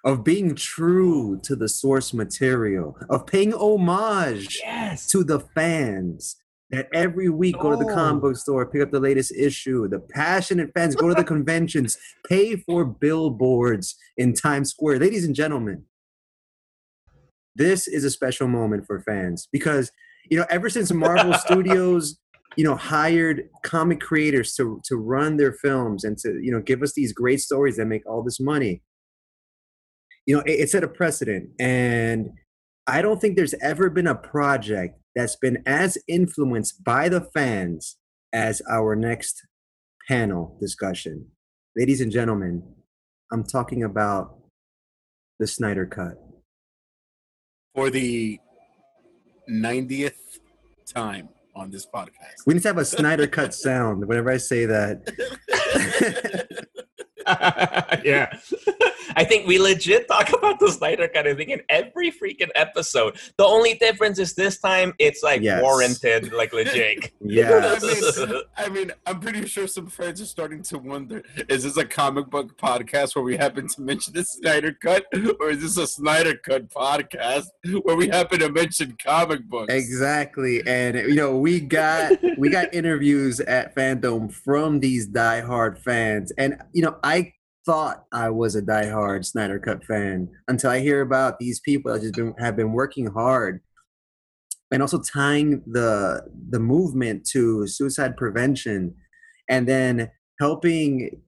of being true to the source material, of paying homage Yes. to the fans that every week go to the comic Oh. book store, pick up the latest issue. The passionate fans go to the conventions, pay for billboards in Times Square. Ladies and gentlemen, this is a special moment for fans because you know ever since Marvel Studios you know hired comic creators to to run their films and to you know give us these great stories that make all this money you know it, it set a precedent and I don't think there's ever been a project that's been as influenced by the fans as our next panel discussion. Ladies and gentlemen, I'm talking about the Snyder Cut. For the 90th time on this podcast. We need to have a Snyder Cut sound whenever I say that. yeah. I think we legit talk about the Snyder Cut, of thing in every freaking episode. The only difference is this time it's like Yes. warranted, like legit. Yeah. I mean, I mean, I'm pretty sure some friends are starting to wonder: Is this a comic book podcast where we happen to mention the Snyder Cut, or is this a Snyder Cut podcast where we happen to mention comic books? Exactly, and you know we got we got interviews at Fandom from these diehard fans, and you know I thought I was a diehard Snyder Cut fan until I hear about these people that just been, have been working hard, and also tying the the movement to suicide prevention, and then helping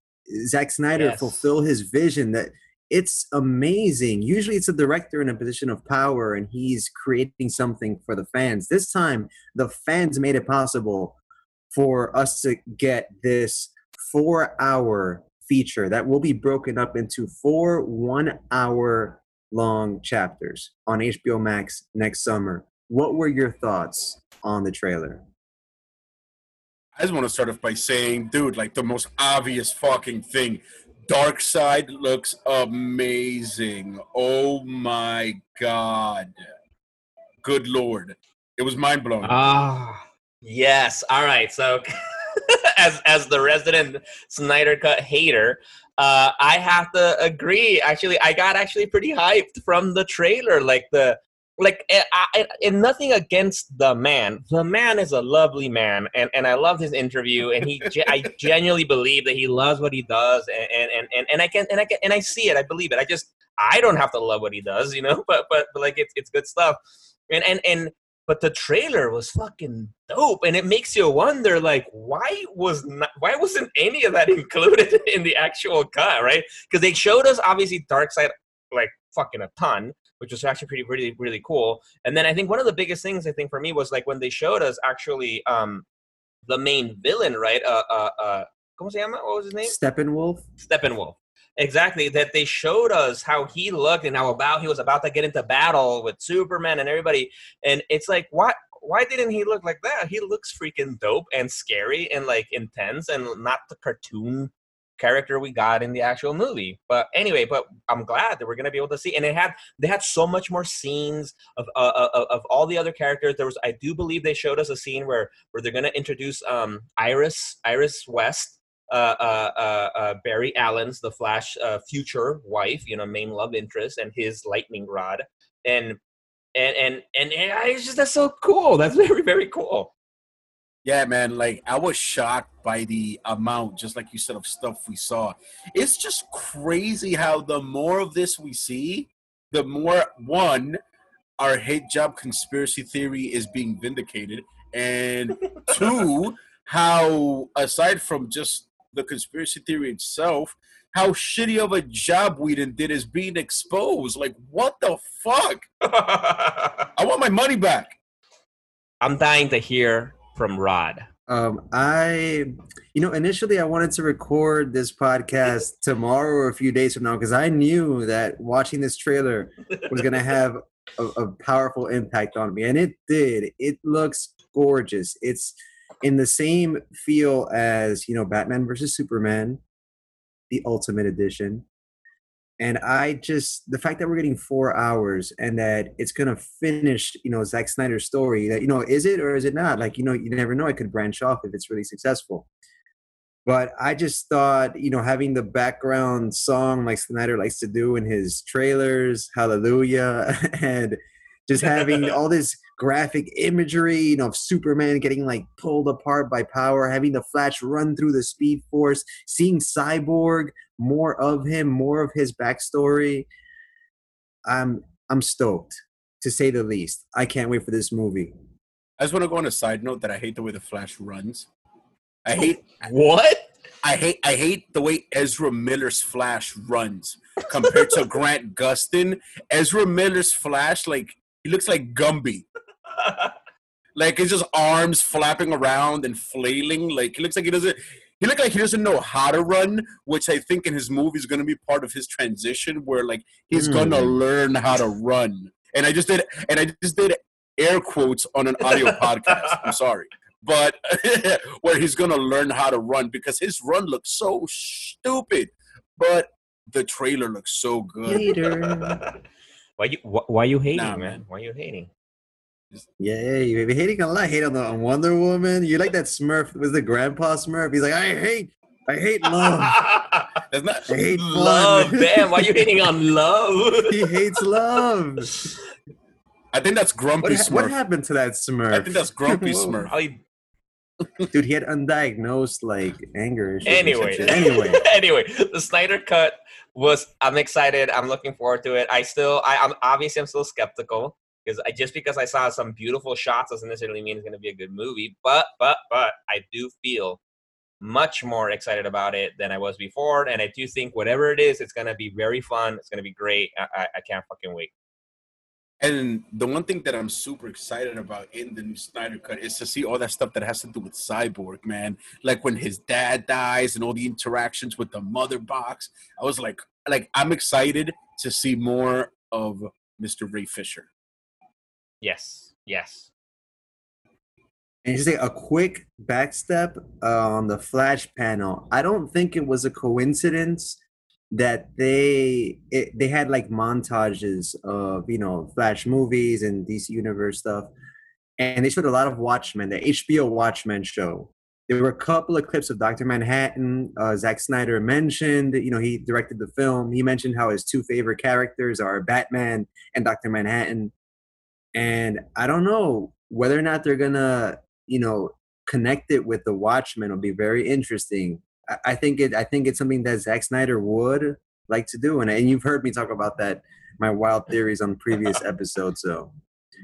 Zack Snyder Yes. fulfill his vision that it's amazing. Usually it's a director in a position of power and he's creating something for the fans. This time, the fans made it possible for us to get this four hour feature that will be broken up into four one hour long chapters on HBO Max next summer. What were your thoughts on the trailer? I just want to start off by saying, dude, like the most obvious fucking thing. Darkseid looks amazing. Oh my god. Good lord. It was mind blowing. Ah, yes. All right. So, as as the resident Snyder Cut hater, uh, I have to agree. Actually, I got actually pretty hyped from the trailer. Like the like, eh, I, I, and nothing against the man. The man is a lovely man, and and I loved his interview. And he, I genuinely believe that he loves what he does, and and and and, and I can and I can and I see it. I believe it. I just I don't have to love what he does, you know. But but but like it's it's good stuff. And and and but the trailer was fucking dope and it makes you wonder like why was not why wasn't any of that included in the actual cut right because they showed us obviously Darkseid like fucking a ton which was actually pretty really really cool and then i think one of the biggest things i think for me was like when they showed us actually um the main villain right uh uh uh ¿Cómo se llama? What was his name? Steppenwolf? Steppenwolf. Exactly. That they showed us how he looked and how about he was about to get into battle with Superman and everybody. And it's like, why why didn't he look like that? He looks freaking dope and scary and like intense and not the cartoon character we got in the actual movie. But anyway, but I'm glad that we're gonna be able to see. And it had they had so much more scenes of uh, of, of all the other characters. There was I do believe they showed us a scene where where they're gonna introduce um Iris Iris West uh, uh, uh, uh, Uh, uh, uh, Barry Allen's the Flash uh, future wife, you know, main love interest, and his lightning rod, and and and and, and I, it's just that's so cool. That's very very cool. Yeah, man. Like I was shocked by the amount, just like you said, of stuff we saw. It's just crazy how the more of this we see, the more one, our hate job conspiracy theory is being vindicated, and two, how aside from just the conspiracy theory itself, how shitty of a job Whedon did is being exposed. Like, what the fuck? I want my money back. I'm dying to hear from Rod. Um, I, you know, initially I wanted to record this podcast tomorrow or a few days from now because I knew that watching this trailer was going to have a, a powerful impact on me, and it did. It looks gorgeous. It's in the same feel as you know Batman versus Superman, the Ultimate Edition. And I just the fact that we're getting four hours and that it's gonna finish, you know, Zack Snyder's story. That you know, is it or is it not? Like you know, you never know. It could branch off if it's really successful. But I just thought, you know, having the background song like Snyder likes to do in his trailers, Hallelujah, and just having all this graphic imagery, you know, of Superman getting like pulled apart by power, having the Flash run through the Speed Force, seeing Cyborg, more of him, more of his backstory. I'm I'm stoked, to say the least. I can't wait for this movie. I just want to go on a side note that I hate the way the Flash runs. I hate What? I hate I hate the way Ezra Miller's Flash runs compared to Grant Gustin. Ezra Miller's Flash, like he looks like Gumby. Like it's just arms flapping around and flailing. Like he looks like he doesn't he looked like he doesn't know how to run, which I think in his movie is gonna be part of his transition where like he's gonna Hmm. learn how to run. And I just did and I just did air quotes on an audio podcast. I'm sorry. But where he's gonna learn how to run because his run looks so stupid. But the trailer looks so good. Hater. why you wh- why you hating, Nah, man? man. Why you hating? Yeah, you be hating a lot. Hate on the on Wonder Woman. You like that Smurf? Was the Grandpa Smurf? He's like, I hate, I hate love. That's not. I hate love, fun. damn. Why you hating on love? he hates love. I think that's Grumpy What, ha- Smurf. what happened to that Smurf? I think that's Grumpy Whoa. Smurf. Probably- Dude, he had undiagnosed like anger. issues Anyway, anyway, anyway, the Snyder cut was. I'm excited. I'm looking forward to it. I still, I, I'm obviously I'm still skeptical because I just because I saw some beautiful shots doesn't necessarily mean it's going to be a good movie. But, but, but I do feel much more excited about it than I was before, and I do think whatever it is, it's going to be very fun. It's going to be great. I, I, I can't fucking wait. And the one thing that I'm super excited about in the new Snyder Cut is to see all that stuff that has to do with Cyborg, man. Like when his dad dies and all the interactions with the mother box. I was like, like I'm excited to see more of Mr. Ray Fisher. Yes, yes. and just like a quick backstep uh, on the Flash panel. I don't think it was a coincidence that they it, they had like montages of you know Flash movies and DC Universe stuff, and they showed a lot of Watchmen, the HBO Watchmen show. There were a couple of clips of Doctor Manhattan. Uh, Zack Snyder mentioned, you know, he directed the film. He mentioned how his two favorite characters are Batman and Doctor Manhattan. And I don't know whether or not they're gonna, you know, connect it with the Watchmen. Will be very interesting. I, think it. I think it's something that Zack Snyder would like to do, and and you've heard me talk about that, my wild theories on previous episodes. So,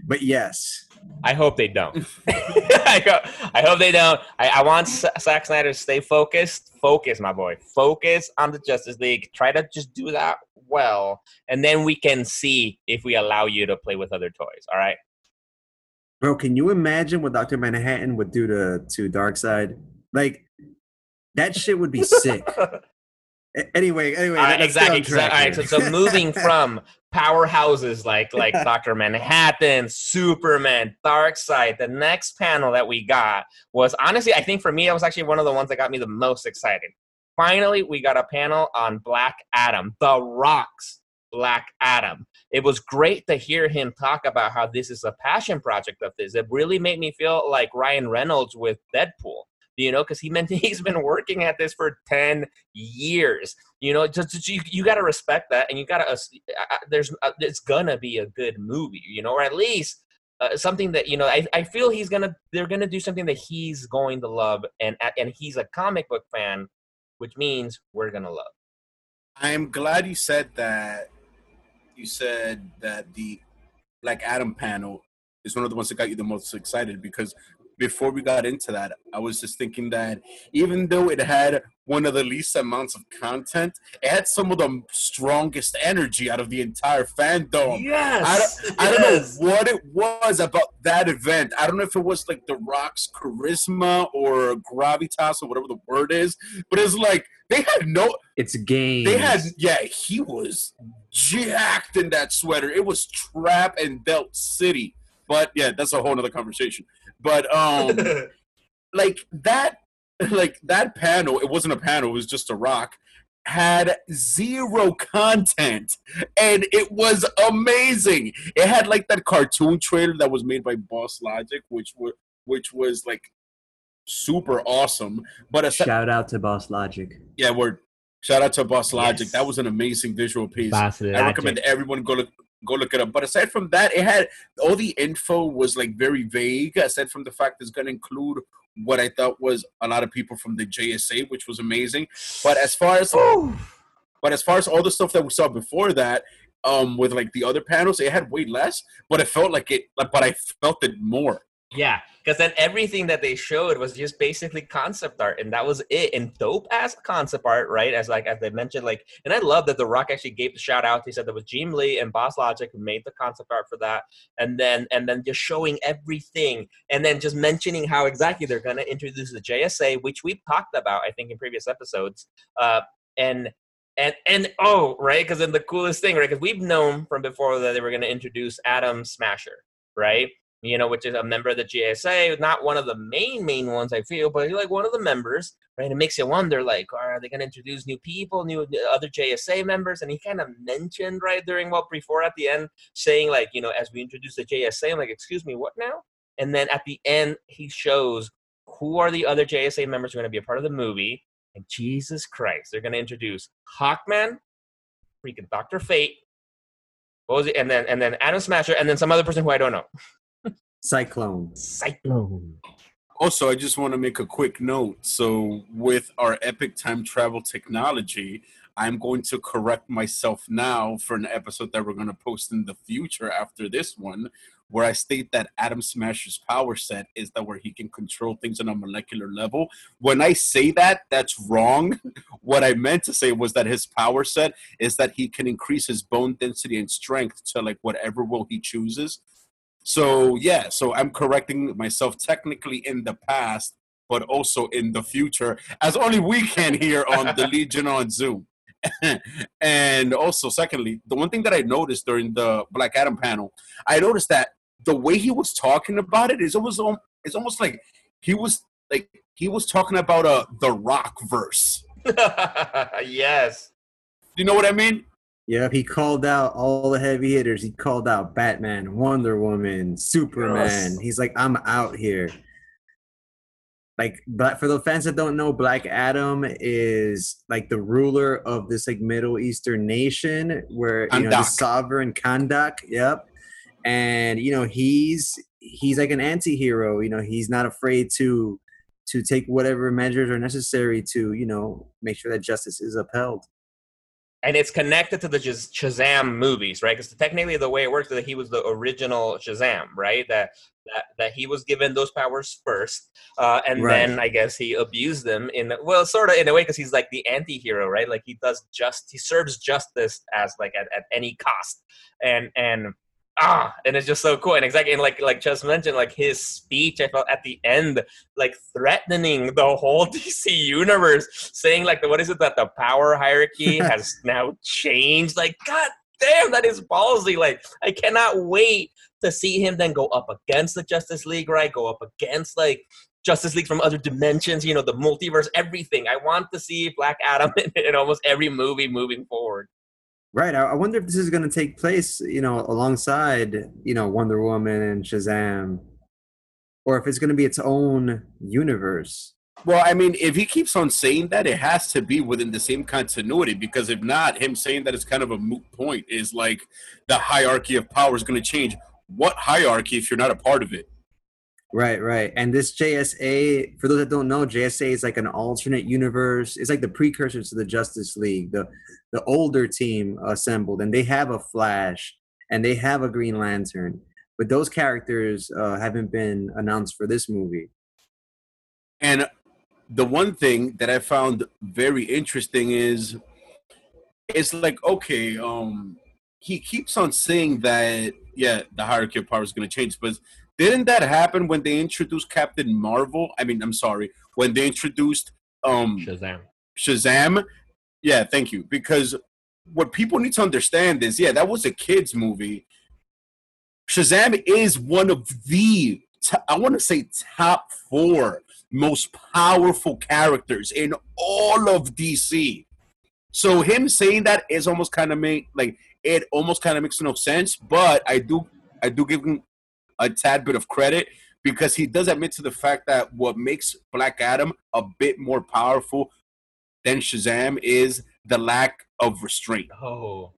but yes, I hope they don't. I, ho- I hope they don't. I, I want Zack Snyder to stay focused. Focus, my boy. Focus on the Justice League. Try to just do that well, and then we can see if we allow you to play with other toys. All right. bro, can you imagine what Doctor Manhattan would do to to Darkseid? Like that shit would be sick. Anyway, anyway, right, exactly. exactly. All right, so, so moving from powerhouses like like Doctor Manhattan, Superman, Darkseid. the next panel that we got was honestly, I think for me, that was actually one of the ones that got me the most excited. Finally, we got a panel on Black Adam, The Rock's Black Adam. It was great to hear him talk about how this is a passion project of his. It really made me feel like Ryan Reynolds with Deadpool you know, because he meant he's been working at this for 10 years. You know, just, you, you got to respect that, and you got to, uh, there's, uh, it's gonna be a good movie, you know, or at least uh, something that, you know, I, I feel he's gonna, they're gonna do something that he's going to love, and, and he's a comic book fan, which means we're gonna love. I'm glad you said that. You said that the Black Adam panel is one of the ones that got you the most excited because before we got into that, I was just thinking that even though it had one of the least amounts of content, it had some of the strongest energy out of the entire fandom. Yes, I don't know what it was about that event. I don't know if it was like The Rock's charisma or gravitas or whatever the word is, but it's like they had no it's game. they had yeah, he was jacked in that sweater. It was trap and belt city. But yeah, that's a whole nother conversation. But um like that like that panel, it wasn't a panel, it was just a rock, had zero content and it was amazing. It had like that cartoon trailer that was made by Boss Logic, which was which was like super awesome. But aside, Shout out to Boss Logic. yeah, we're Shout out to Boss Logic. Yes. That was an amazing visual piece. Boss I recommend everyone go look go look it up. But aside from that, it had all the info was like very vague. Aside from the fact it's going to include what I thought was a lot of people from the JSA, which was amazing. But as far as but as far as all the stuff that we saw before that, um, with like the other panels, it had way less. But it felt like it. But I felt it more. Yeah, because then everything that they showed was just basically concept art, and that was it. And dope ass concept art, right? As like as they mentioned, like, and I love that The Rock actually gave the shout out. He said there was Jim Lee and Boss Logic who made the concept art for that, and then and then just showing everything, and then just mentioning how exactly they're gonna introduce the JSA, which we've talked about, I think, in previous episodes. Uh, and and and oh, right, because then the coolest thing, right? Because we've known from before that they were gonna introduce Atom Smasher, right? You know, which is a member of the JSA, not one of the main main ones I feel, but he's like one of the members, right? It makes you wonder, like, are they going to introduce new people, new other JSA members? And he kind of mentioned right during what before at the end, saying like, you know, as we introduce the JSA, I'm like, excuse me, what now? And then at the end, he shows who are the other JSA members who are going to be a part of the movie. And Jesus Christ, they're going to introduce Hawkman, freaking Doctor Fate, what was it? And then and then Atom Smasher, and then some other person who I don't know. Cyclone. Cyclone. Also, I just want to make a quick note. So, with our epic time travel technology, I'm going to correct myself now for an episode that we're going to post in the future after this one, where I state that Atom Smasher's power set is that where he can control things on a molecular level. When I say that, that's wrong. what I meant to say was that his power set is that he can increase his bone density and strength to like whatever will he chooses. So yeah, so I'm correcting myself technically in the past, but also in the future, as only we can here on the Legion on Zoom. and also, secondly, the one thing that I noticed during the Black Adam panel, I noticed that the way he was talking about it is almost it's almost like he was like he was talking about a uh, the Rock verse. yes. You know what I mean? Yeah, he called out all the heavy hitters. He called out Batman, Wonder Woman, Superman. Yes. He's like, I'm out here. Like, but for the fans that don't know, Black Adam is like the ruler of this like Middle Eastern nation where you know the sovereign Kahndaq. Yep, and you know he's he's like an anti-hero. You know he's not afraid to to take whatever measures are necessary to you know make sure that justice is upheld and it's connected to the Shazam movies, right? Because technically, the way it works is that he was the original Shazam, right? That that that he was given those powers first, uh, and right. then I guess he abused them in well, sort of in a way, because he's like the anti-hero, right? Like he does just he serves justice as like at, at any cost, and and ah, and it's just so cool. And exactly, and like like just mentioned, like his speech, I felt at the end, like threatening the whole DC universe, saying like, what is it that the power hierarchy has now changed? Like, god damn, that is ballsy. Like, I cannot wait to see him then go up against the Justice League, right? Go up against like Justice League from other dimensions, you know, the multiverse, everything. I want to see Black Adam in, in almost every movie moving forward. Right. I wonder if this is going to take place, you know, alongside, you know, Wonder Woman and Shazam, or if it's going to be its own universe. Well, I mean, if he keeps on saying that, it has to be within the same continuity because if not, him saying that is kind of a moot point is like the hierarchy of power is going to change. What hierarchy if you're not a part of it? Right, right. And this JSA, for those that don't know, JSA is like an alternate universe. It's like the precursor to the Justice League, the the older team assembled, and they have a Flash and they have a Green Lantern, but those characters uh, haven't been announced for this movie. And the one thing that I found very interesting is, it's like okay, um, he keeps on saying that yeah, the hierarchy of power is going to change, but didn't that happen when they introduced Captain Marvel? I mean, I'm sorry, when they introduced um Shazam. Shazam. Yeah, thank you. Because what people need to understand is, yeah, that was a kids movie. Shazam is one of the I want to say top 4 most powerful characters in all of DC. So him saying that is almost kind of make like it almost kind of makes no sense, but I do I do give him a tad bit of credit because he does admit to the fact that what makes Black Adam a bit more powerful than Shazam is the lack of restraint. Oh.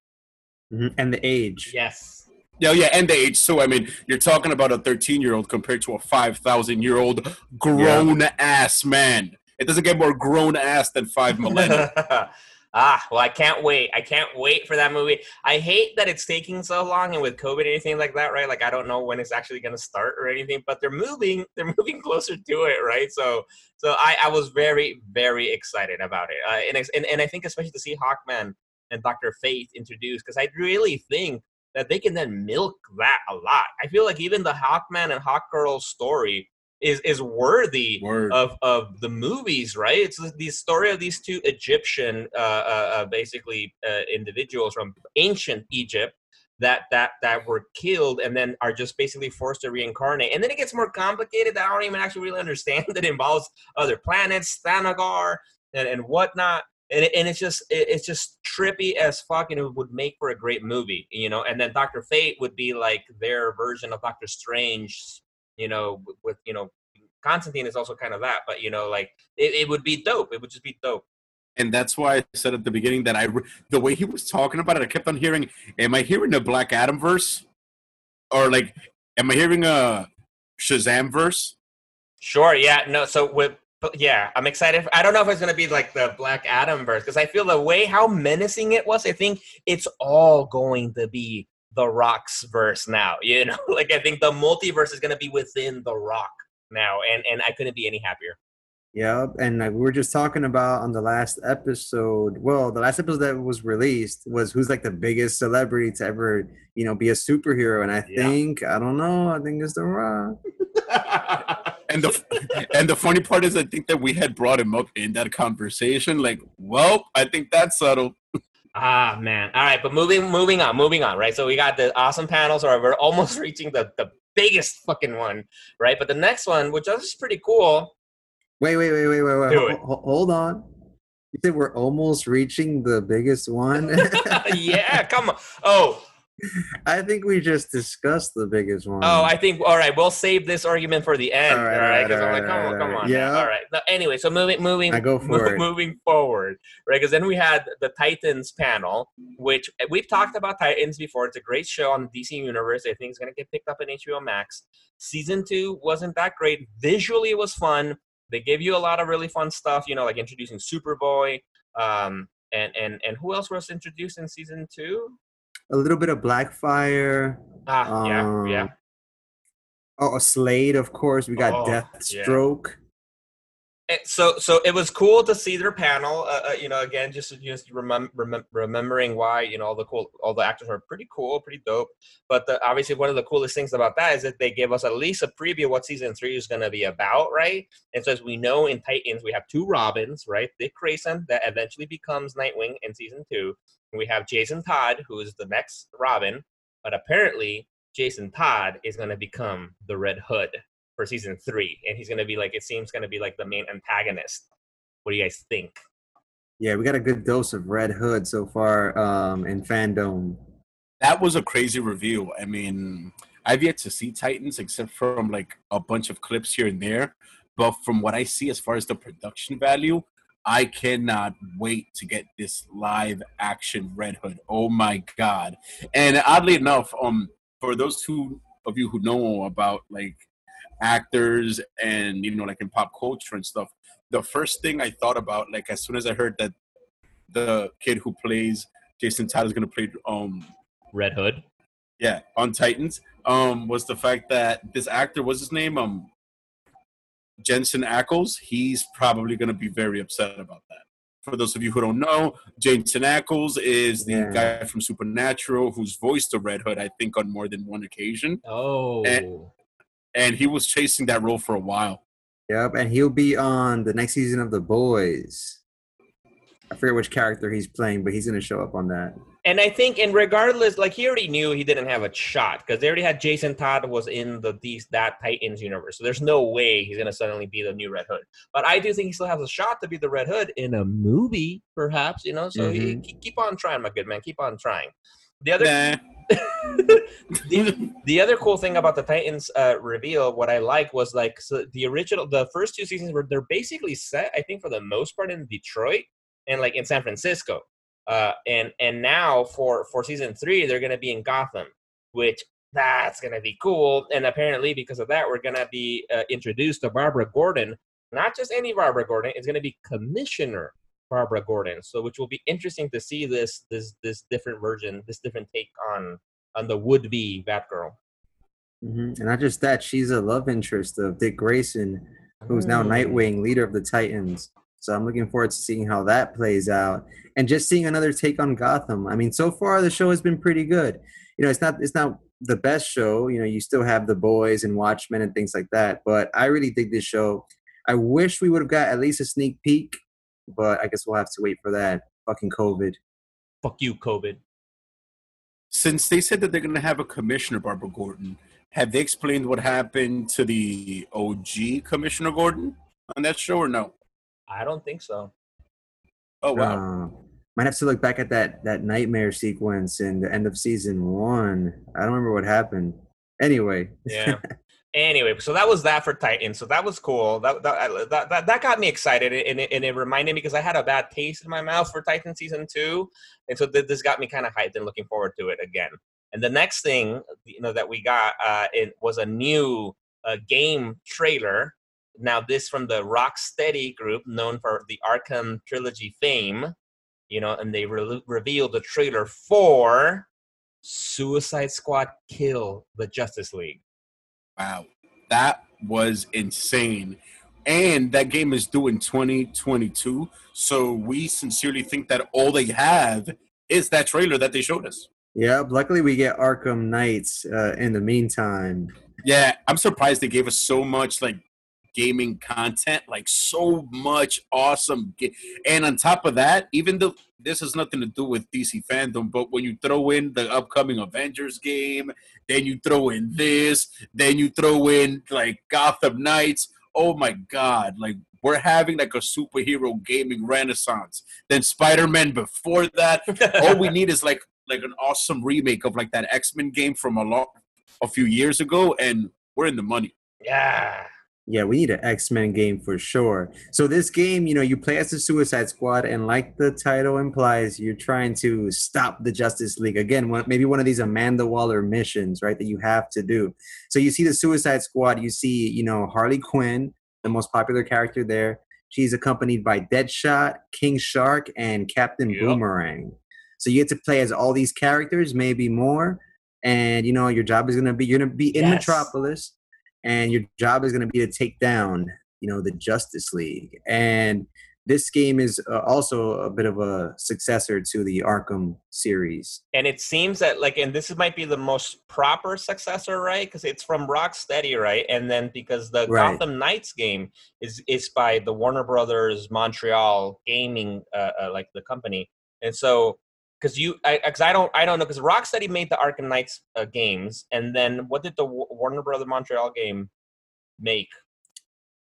Mm-hmm. And the age. Yes. Yeah, yeah, and the age too. I mean, you're talking about a 13 year old compared to a 5,000 year old grown yeah. ass man. It doesn't get more grown ass than five millennia. Ah, well, I can't wait. I can't wait for that movie. I hate that it's taking so long and with COVID and anything like that, right? Like I don't know when it's actually going to start or anything, but they're moving. They're moving closer to it, right? So, so I, I was very, very excited about it, uh, and, and and I think especially to see Hawkman and Doctor Fate introduced because I really think that they can then milk that a lot. I feel like even the Hawkman and Hawkgirl story is is worthy Word. of of the movies, right? It's the story of these two Egyptian, uh, uh, uh, basically uh, individuals from ancient Egypt that that that were killed and then are just basically forced to reincarnate. And then it gets more complicated that I don't even actually really understand. that involves other planets, Thanagar, and, and whatnot. And, it, and it's just it, it's just trippy as fuck, and it would make for a great movie, you know. And then Doctor Fate would be like their version of Doctor Strange, you know, with, you know Constantine is also kind of that, but you know, like it, it would be dope. It would just be dope and that's why I said at the beginning that I the way he was talking about it, I kept on hearing, "Am I hearing the Black Adam verse?" Or like, "Am I hearing a Shazam verse?" Sure. Yeah. No. So with yeah, I'm excited. I don't know if it's gonna be like the Black Adam verse because I feel the way how menacing it was. I think it's all going to be the Rock's verse now. You know, like I think the multiverse is gonna be within the Rock now, and and I couldn't be any happier. Yep, and like we were just talking about on the last episode. Well, the last episode that was released was who's like the biggest celebrity to ever, you know, be a superhero. And I yeah. think I don't know. I think it's The Rock. and the and the funny part is, I think that we had brought him up in that conversation. Like, well, I think that's subtle. Ah man. All right, but moving moving on, moving on, right? So we got the awesome panels, or we're almost reaching the the biggest fucking one, right? But the next one, which is pretty cool, Wait, wait, wait, wait, wait, wait. Hold, hold on. You said we're almost reaching the biggest one. yeah, come on. Oh, I think we just discussed the biggest one. Oh, I think all right. We'll save this argument for the end. All right, because right, I'm like, come on, come on. Yeah. All right. anyway, so moving, moving. I go for move, it. Moving forward, right? Because then we had the Titans panel, which we've talked about Titans before. It's a great show on the DC universe. I think it's gonna get picked up in HBO Max. Season two wasn't that great. Visually, it was fun. They gave you a lot of really fun stuff, you know, like introducing Superboy, um, and and and who else was introduced in season two? A little bit of Blackfire. Ah, um, yeah, yeah. Oh, Slade, of course. We got oh, Deathstroke. Yeah. Eh, so so it was cool to see their panel uh, uh, you know again just just remem- remem- remembering why you know all the cool all the actors are pretty cool pretty dope. But the, obviously one of the coolest things about that is that they gave us at least a preview what season three is going to be about right? And so as we know in titans we have two robins right? Dick grayson that eventually becomes nightwing in season two. And we have jason todd who is the next robin. But apparently jason todd is going to become the red hood for season three, and he's gonna be like it seems gonna be like the main antagonist. What do you guys think? Yeah, we got a good dose of Red Hood so far um, in fandom. That was a crazy review. I mean, I've yet to see Titans except from like a bunch of clips here and there. But from what I see as far as the production value, I cannot wait to get this live action Red Hood. Oh my god. And oddly enough, um for those two of you who know about like actors and you know like in pop culture and stuff the first thing i thought about like as soon as i heard that the kid who plays jason todd is going to play um red hood yeah on titans um was the fact that this actor was his name um jensen ackles he's probably going to be very upset about that for those of you who don't know, Jensen Ackles is the yeah. guy from Supernatural who's voiced the Red Hood, I think, on more than one occasion. Oh. And, and he was chasing that role for a while. Yep, and he'll be on the next season of The Boys. I forget which character he's playing, but he's going to show up on that. And I think, and regardless, like he already knew he didn't have a shot because they already had Jason Todd was in the these that Titans universe. So there's no way he's going to suddenly be the new Red Hood. But I do think he still has a shot to be the Red Hood in a movie, perhaps. You know, so mm-hmm. he, keep on trying, my good man. Keep on trying. The other. Nah the, the other cool thing about the Titans uh, reveal, what I like was like so the original, the first two seasons were they're basically set, I think, for the most part in Detroit and like in San Francisco. Uh, and and now for for season three, they're gonna be in Gotham, which that's gonna be cool. And apparently, because of that, we're gonna be uh, introduced to Barbara Gordon. Not just any Barbara Gordon; it's gonna be Commissioner Barbara Gordon. So, which will be interesting to see this this this different version, this different take on on the would be Batgirl. Mm-hmm. And not just that, she's a love interest of Dick Grayson, who's now Nightwing, leader of the Titans. So I'm looking forward to seeing how that plays out, and just seeing another take on Gotham. I mean, so far the show has been pretty good. You know, it's not it's not the best show. You know, you still have the boys and Watchmen and things like that. But I really dig this show. I wish we would have got at least a sneak peek but I guess we'll have to wait for that. Fucking COVID. Fuck you, COVID. since they said that they're going to have a commissioner, Barbara Gordon, have they explained what happened to the OG Commissioner Gordon on that show or no? I don't think so. Oh wow. Uh, might have to look back at that that nightmare sequence in the end of season one. I don't remember what happened. Anyway, Yeah. anyway, so that was that for Titan. So that was cool. That that that, that, got me excited, and it, and it reminded me because I had a bad taste in my mouth for Titan season two, and so th- this got me kind of hyped and looking forward to it again. And the next thing you know that we got uh, it was a new uh, game trailer. Now this from the Rocksteady group, known for the Arkham trilogy fame, you know, and they re- revealed the trailer for Suicide Squad Kill the Justice League. Wow. That was insane. And that game is due in 2022. So we sincerely think that all they have is that trailer that they showed us. yeah. Luckily, we get Arkham Knights uh, in the meantime. Yeah, I'm surprised they gave us so much like gaming content, like so much awesome. Ga- and on top of that, even though this has nothing to do with DC fandom, but when you throw in the upcoming Avengers game, then you throw in this, then you throw in like Gotham Knights. Oh my God! Like we're having like a superhero gaming renaissance. Then Spider Man before that, all we need is like like an awesome remake of like that X Men game from a lot a few years ago, and we're in the money. Yeah. Yeah, we need an X Men game for sure. So this game, you know, you play as the Suicide Squad, and like the title implies, you're trying to stop the Justice League again. One, maybe one of these Amanda Waller missions, right? That you have to do. So you see the Suicide Squad. You see, you know, Harley Quinn, the most popular character there. She's accompanied by Deadshot, King Shark, and Captain Yep. Boomerang. So you get to play as all these characters, maybe more. And you know, your job is gonna be you're gonna be in Yes. Metropolis and your job is going to be to take down you know the justice league and this game is uh, also a bit of a successor to the arkham series And it seems that like, and this might be the most proper successor, right? Because it's from Rocksteady, right? And then because the Right. Gotham Knights game is is by the Warner Brothers Montreal Gaming, uh, uh, like the company, and so because you, I, because I don't, I don't know, because Rocksteady made the Arkham Knights uh, games, and then what did the Warner Brothers Montreal game make?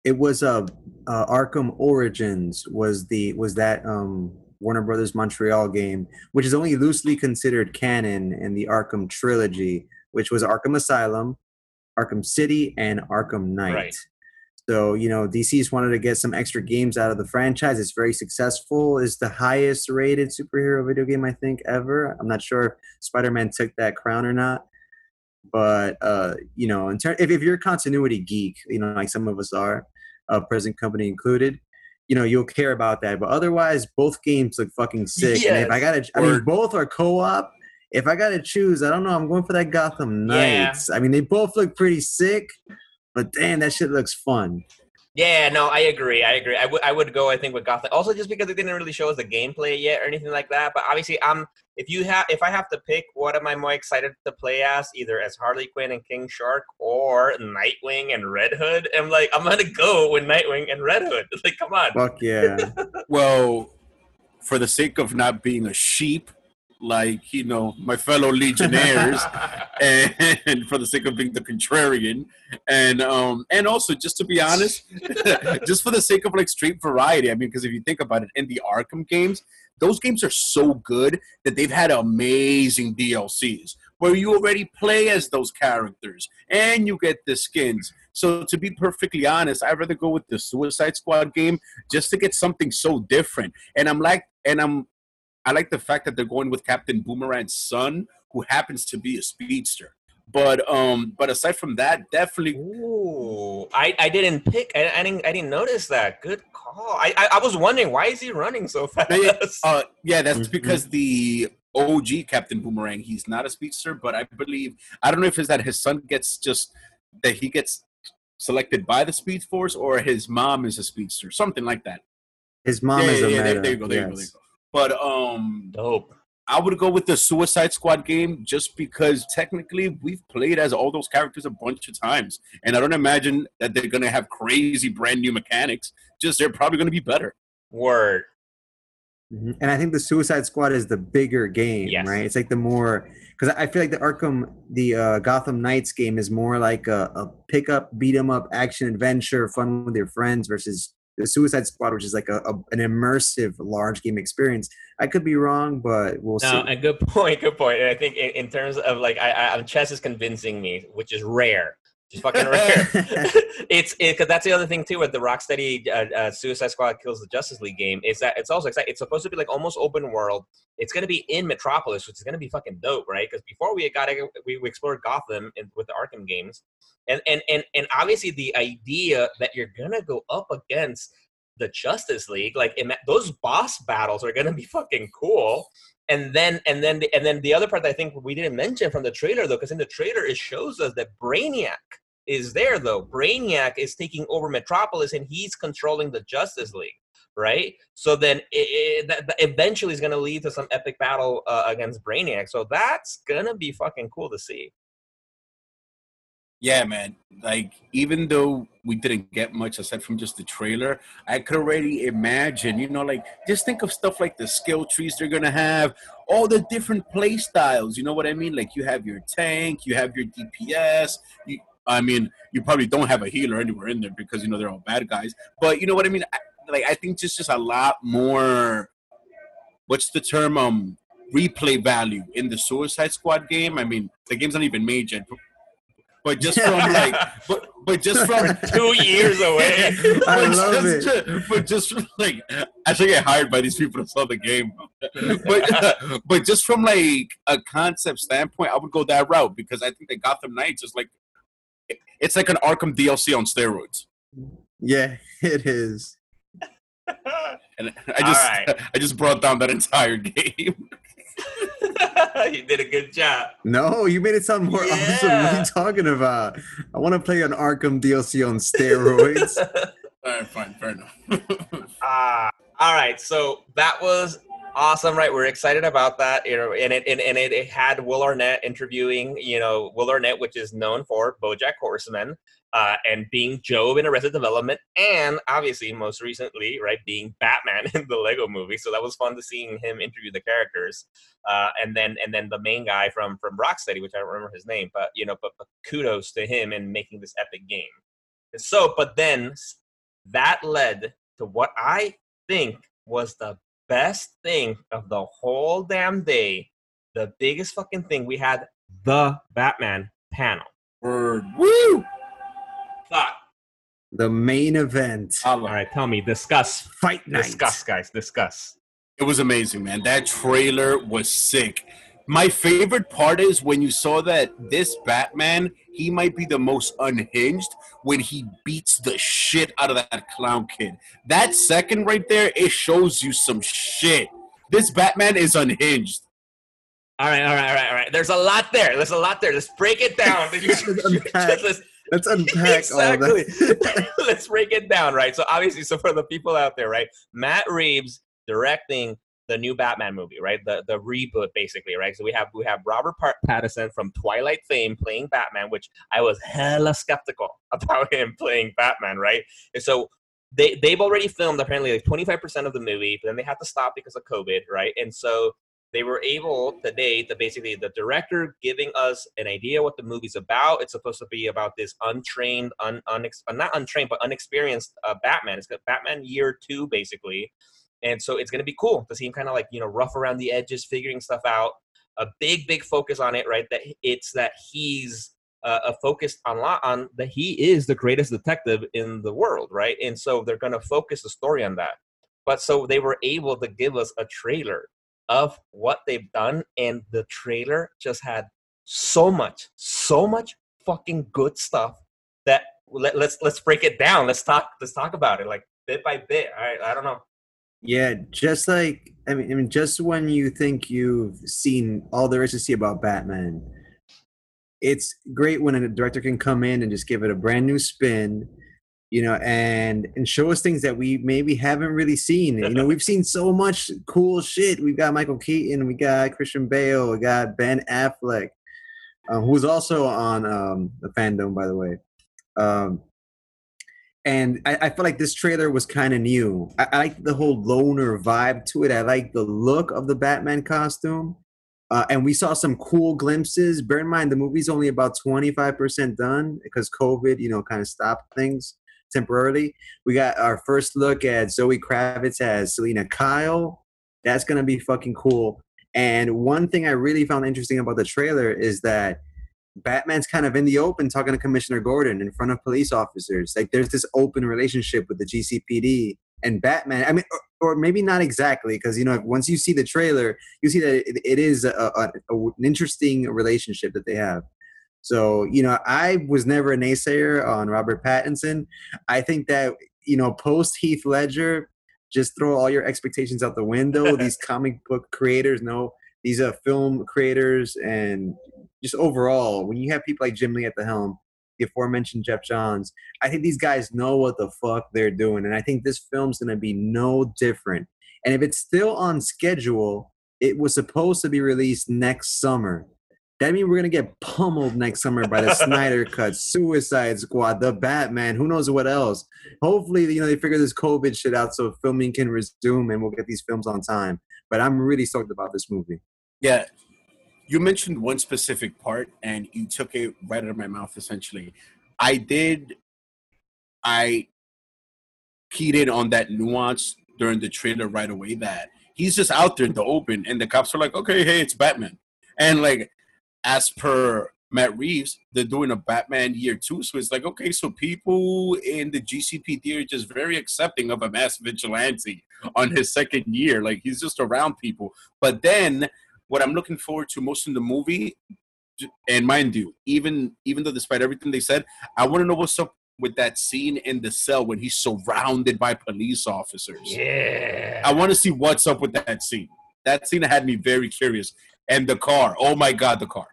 it was uh, uh arkham origins was the was that um warner brothers montreal game which is only loosely considered canon in the arkham trilogy which was arkham asylum arkham city and arkham knight Right. So, you know, DC's wanted to get some extra games out of the franchise. It's very successful. It's the highest rated superhero video game, I think, ever. I'm not sure if Spider Man took that crown or not. But, uh, you know, in ter- if, if you're a continuity geek, you know, like some of us are, uh, present company included, you know, you'll care about that. But otherwise, both games look fucking sick. And if I got to, I mean, both are co op. If I got to choose, I don't know. I'm going for that Gotham Knights. Yeah. I mean, they both look pretty sick. But damn, that shit looks fun. Yeah, no, I agree. I agree. I would I would go. I think with Gotham. Also, just because it didn't really show us the gameplay yet or anything like that. But obviously, I'm if you have if I have to pick, what am I more excited to play as? Either as Harley Quinn and King Shark or Nightwing and Red Hood. I'm like, I'm gonna go with Nightwing and Red Hood. Like, come on. Fuck yeah. Well, for the sake of not being a sheep, like you know, my fellow legionnaires, and for the sake of being the contrarian, and um, and also just to be honest, just for the sake of like straight variety. I mean, because if you think about it, in the Arkham games, those games are so good that they've had amazing DLCs where you already play as those characters and you get the skins. So to be perfectly honest, I'd rather go with the Suicide Squad game just to get something so different. And I'm like, and I'm, I like the fact that they're going with Captain Boomerang's son, who happens to be a speedster. But um, but aside from that, definitely Ooh, I, I didn't pick. I, I didn't I didn't notice that. Good call. I, I I was wondering why is he running so fast? Yeah, yeah. Uh, yeah, that's Mhm. because the OG Captain Boomerang, he's not a speedster, but I believe I don't know if it's that his son gets just that he gets selected by the Speed Force or his mom is a speedster, something like that. His mom yeah, is yeah, a yeah, there, meta. there you go, there you go, there you go. But um, Dope. I would go with the Suicide Squad game just because technically we've played as all those characters a bunch of times, and I don't imagine that they're gonna have crazy brand new mechanics. Just they're probably gonna be better. Word. Mhm. And I think the Suicide Squad is the bigger game, Yes. right? It's like the more because I feel like the Arkham, the uh, Gotham Knights game is more like a, a pick up, beat 'em up, action adventure, fun with your friends versus the Suicide Squad, which is like a, a an immersive large game experience. I could be wrong, but we'll No, see. a good point, good point. And I think in, in terms of like, I, I, I'm Ches is convincing me, which is rare, just fucking rare. it's it because that's the other thing too with the Rocksteady uh, uh, Suicide Squad kills the Justice League game is that it's also exciting. It's supposed to be like almost open world. It's going to be in Metropolis, which is going to be fucking dope, right? Because before we got we, we explored Gotham in, with the Arkham games, and and and and obviously the idea that you're gonna go up against the Justice League, like those boss battles are gonna be fucking cool. And then and then the, and then the other part that I think we didn't mention from the trailer though, because in the trailer it shows us that Brainiac is there though. Brainiac is taking over Metropolis and he's controlling the Justice League, right? So then it, it, eventually is going to lead to some epic battle uh, against Brainiac. So that's going to be fucking cool to see. Yeah, man. Like, even though we didn't get much aside from just the trailer, I could already imagine, you know, like, just think of stuff like the skill trees they're going to have, all the different play styles. You know what I mean? Like, you have your tank, you have your DPS. You, I mean, you probably don't have a healer anywhere in there because, you know, they're all bad guys. But, you know what I mean? I, like, I think just, just a lot more, what's the term? Um, replay value in the Suicide Squad game. I mean, the game's not even made yet, but just from like, but but just from Two years away. I but love just, it. But just from like, I should get hired by these people to sell the game. but but just from like a concept standpoint, I would go that route because I think that Gotham Knights is like, it's like an Arkham DLC on steroids. Yeah, it is. And I just All I just brought down that entire game. you did a good job. No, you made it sound more awesome. What are Yeah. you talking about? I want to play an Arkham DLC on steroids. All right, fine, fair enough. Ah, all right. So that was awesome, right? We're excited about that. You know, and it and, and it, had Will Arnett interviewing, you know, Will Arnett, which is known for BoJack Horseman, uh, and being Gob in Arrested Development, and obviously most recently, right, being Batman in the Lego Movie. So that was fun to seeing him interview the characters, uh, and then and then the main guy from from Rocksteady, which I don't remember his name, but you know, but, but kudos to him in making this epic game. So, but then that led to what I think was the best thing of the whole damn day. The biggest fucking thing we had the Batman panel. Word. Woo! Fuck. the main event. All right, tell me, discuss, Fight night. discuss, guys, discuss. It was amazing, man. That trailer was sick. My favorite part is when you saw that this Batman, he might be the most unhinged when he beats the shit out of that clown kid. That second right there, it shows you some shit. This Batman is unhinged. All right, all right, all right, all right. There's a lot there. There's a lot there. Let's break it down. Let's unpack. Let's- Let's unpack exactly. all that. Let's break it down, right? So obviously, so for the people out there, right? Matt Reeves directing the new Batman movie, right? The the reboot, basically, right? So we have we have Robert Pat- Pattinson from Twilight fame playing Batman, which I was hella skeptical about him playing Batman, right? And so they they've already filmed apparently like 25% of the movie, but then they had to stop because of COVID, right? And so they were able today to basically the director giving us an idea what the movie's about. It's supposed to be about this untrained, un, unex, not untrained, but unexperienced uh, Batman. It's got Batman year two basically, and so it's gonna be cool to see him kind of like you know rough around the edges, figuring stuff out. A big, big focus on it, right? That it's that he's uh, a focused on on that he is the greatest detective in the world, right? And so they're gonna focus the story on that. But so they were able to give us a trailer of what they've done and the trailer just had so much so much fucking good stuff that let, let's let's break it down let's talk let's talk about it like bit by bit right i don't know Yeah, just like I mean, I mean, just when you think you've seen all there is to see about Batman, it's great when a director can come in and just give it a brand new spin, you know, and and show us things that we maybe haven't really seen. You know, we've seen so much cool shit. We've got Michael Keaton, we got Christian Bale, we got Ben Affleck, um, who's also on um, the fandom, by the way. Um, and I, I feel like this trailer was kind of new. I, I like the whole loner vibe to it. I like the look of the Batman costume. Uh, and we saw some cool glimpses. Bear in mind, the movie's only about 25% done because COVID, you know, kind of stopped things temporarily. We got our first look at Zoe Kravitz as Selina Kyle. That's going to be fucking cool. And one thing I really found interesting about the trailer is that Batman's kind of in the open talking to Commissioner Gordon in front of police officers. Like there's this open relationship with the GCPD and Batman. I mean, or, or maybe not exactly, because you know, once you see the trailer, you see that it, it is a, a, a, an interesting relationship that they have. So you know, I was never a naysayer on Robert Pattinson. I think that you know, post Heath Ledger, just throw all your expectations out the window. these comic book creators know these are film creators and just overall when you have people like jim lee at the helm the aforementioned Geoff Johns. I think these guys know what the fuck they're doing, and I think this film's gonna be no different. And if it's still on schedule, it was supposed to be released next summer. That means we're gonna get pummeled next summer by the Snyder Cut, Suicide Squad, the Batman, who knows what else. Hopefully, you know they figure this COVID shit out so filming can resume and we'll get these films on time. But I'm really stoked about this movie. Yeah, you mentioned one specific part and you took it right out of my mouth essentially. I did i keyed in on that nuance during the trailer right away that he's just out there in the open and the cops are like okay hey it's batman. And like as per matt reeves they're doing a batman year two so it's like okay so people in the gcpd are just very accepting of a mass vigilante on his second year like he's just around people. But then what I'm looking forward to most in the movie, and mind you, even even though despite everything they said, I want to know what's up with that scene in the cell when he's surrounded by police officers. Yeah. I want to see what's up with that scene. That scene had me very curious. And the car. Oh my god, the car.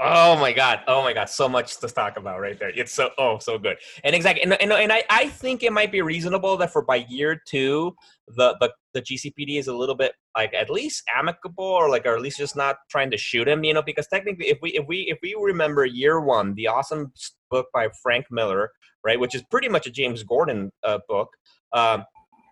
Oh my god! Oh my god! So much to talk about right there. It's so oh so good. And exactly, and, and, and I, I think it might be reasonable that for by year two, the, the the GCPD is a little bit like at least amicable or like or at least just not trying to shoot him. You know, because technically, if we if we if we remember year one, the awesome book by Frank Miller, right, which is pretty much a James Gordon uh, book. Um,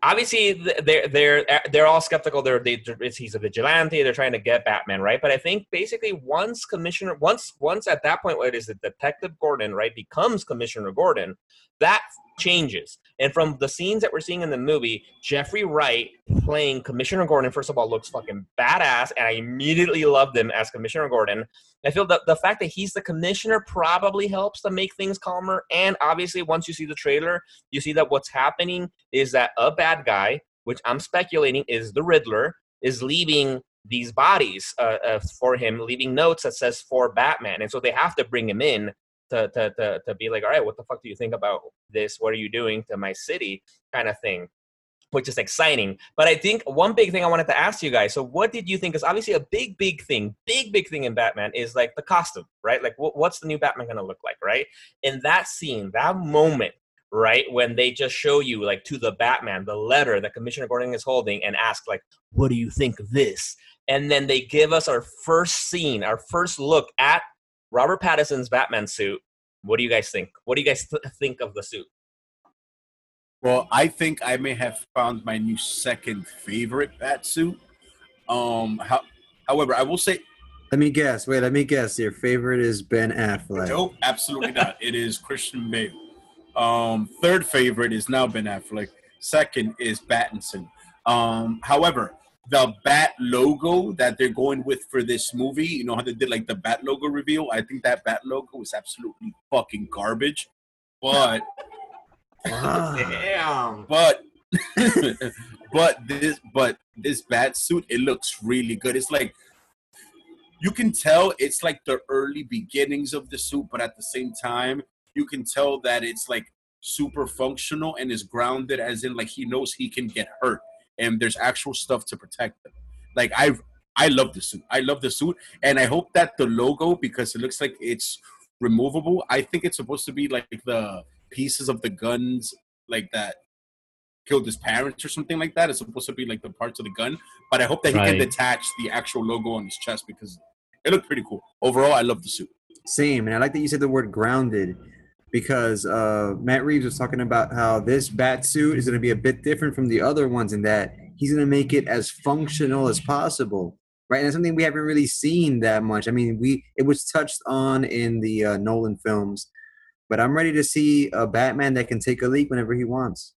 obviously they're they're uh, they're all skeptical. They're they, he's a vigilante. They're trying to get Batman right. But I think basically once Commissioner once once at that point, what is it? Detective Gordon right becomes Commissioner Gordon. That changes. And from the scenes that we're seeing in the movie, Jeffrey Wright playing Commissioner Gordon, first of all, looks fucking badass, and I immediately loved him as Commissioner Gordon. I feel that the fact that he's the commissioner probably helps to make things calmer. And obviously, once you see the trailer, you see that what's happening is that a bad guy, which I'm speculating is the Riddler, is leaving these bodies uh, uh, for him, leaving notes that says for Batman, and so they have to bring him in to, to, to, to be like, all right, what the fuck do you think about this? What are you doing to my city? Kind of thing, which is exciting. But I think one big thing I wanted to ask you guys so, what did you think? Because obviously, a big, big thing, big, big thing in Batman is like the costume, right? Like, what, what's the new Batman to look like, right? In that scene, that moment, right when they just show you like to the batman the letter that commissioner gordon is holding and ask like what do you think of this and then they give us our first scene our first look at Robert Pattinson's Batman suit. What do you guys think? What do you guys th- think of the suit? Well, I think I may have found my new second favorite bat suit. Um, how, however, I will say. Let me guess. Wait, let me guess. Your favorite is Ben Affleck. Nope, absolutely not. It is Christian Bale. Um, third favorite is now Ben Affleck. Second is Pattinson. Um, however, the bat logo that they're going with for this movie. You know how they did like the bat logo reveal? I think that bat logo is absolutely fucking garbage. But damn. But but this but this bat suit, it looks really good. It's like you can tell it's like the early beginnings of the suit, but at the same time, you can tell that it's like super functional and is grounded as in like he knows he can get hurt and there's actual stuff to protect them. Like I've I love the suit. I love the suit, and I hope that the logo because it looks like it's removable. I think it's supposed to be like the pieces of the guns like that killed his parents or something like that. It's supposed to be like the parts of the gun, but I hope that he right. can detach the actual logo on his chest because it looked pretty cool. Overall, I love the suit. Same, and I like that you said the word grounded because uh, Matt Reeves was talking about how this bat suit is going to be a bit different from the other ones in that he's going to make it as functional as possible, right? And something we haven't really seen that much. I mean, we it was touched on in the uh, Nolan films, but I'm ready to see a Batman that can take a leak whenever he wants.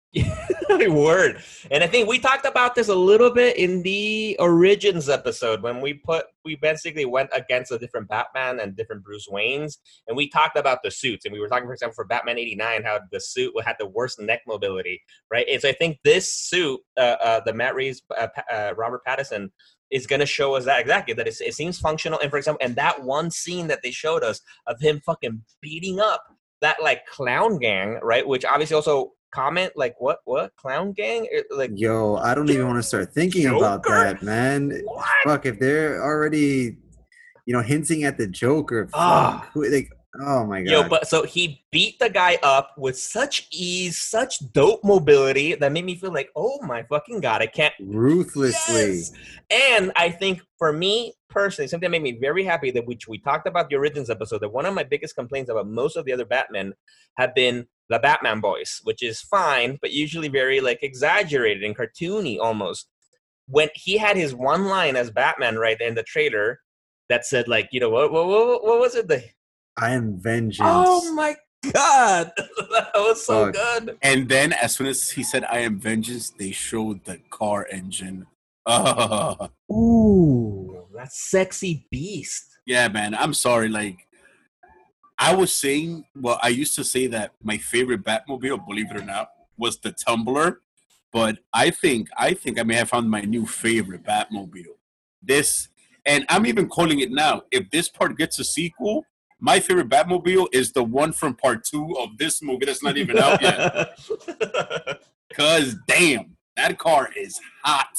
Word. And I think we talked about this a little bit in the Origins episode when we put we basically went against a different Batman and different Bruce Waynes, and we talked about the suits. And we were talking, for example, for Batman '89, how the suit had the worst neck mobility, right? And so I think this suit, uh, uh, the Matt Reeves, uh, uh Robert Pattinson, is going to show us that exactly that it seems functional. And for example, and that one scene that they showed us of him fucking beating up that like clown gang, right? Which obviously also comment like what what clown gang like yo i don't even want to start thinking Joker? about that man what? fuck if they're already you know hinting at the joker oh. Fuck, like oh my god yo but so he beat the guy up with such ease such dope mobility that made me feel like oh my fucking god i can't ruthlessly yes! and i think for me personally something that made me very happy that which we talked about the origins episode that one of my biggest complaints about most of the other batman have been the Batman voice, which is fine, but usually very like exaggerated and cartoony almost. When he had his one line as Batman right in the trailer that said like, you know, what what what, what was it? The I am vengeance. Oh my god, that was so Fuck. good. And then as soon as he said I am vengeance, they showed the car engine. Ooh, that sexy beast. Yeah, man. I'm sorry, like I was saying, well, I used to say that my favorite Batmobile, believe it or not, was the Tumbler. But I think I think I may have found my new favorite Batmobile. This, and I'm even calling it now. If this part gets a sequel, my favorite Batmobile is the one from part two of this movie that's not even out yet. Cause damn, that car is hot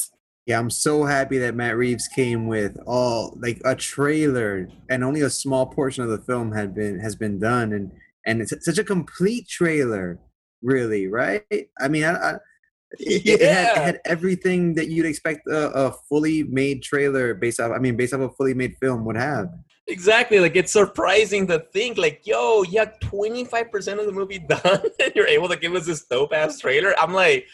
yeah, I'm so happy that Matt Reeves came with all like a trailer, and only a small portion of the film had been has been done, and and it's such a complete trailer, really, right? I mean, I, I it, yeah. it, had, it, had, everything that you'd expect a, a, fully made trailer based off. I mean, based off a fully made film would have. Exactly. Like it's surprising to think, like, yo, you have 25% of the movie done and you're able to give us this dope ass trailer. I'm like,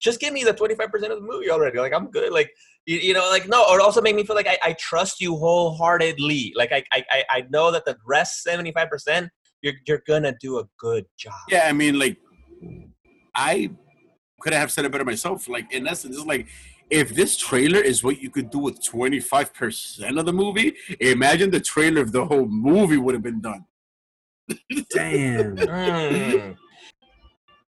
just give me the 25% of the movie already. Like, I'm good. Like, you, you know, like, no, or also make me feel like I, I trust you wholeheartedly. Like, I, I, I know that the rest 75%, you're, you're gonna do a good job. Yeah. I mean, like, I could have said it better myself. Like, in essence, it's like, if this trailer is what you could do with 25% of the movie, imagine the trailer of the whole movie would have been done. Damn. Mm.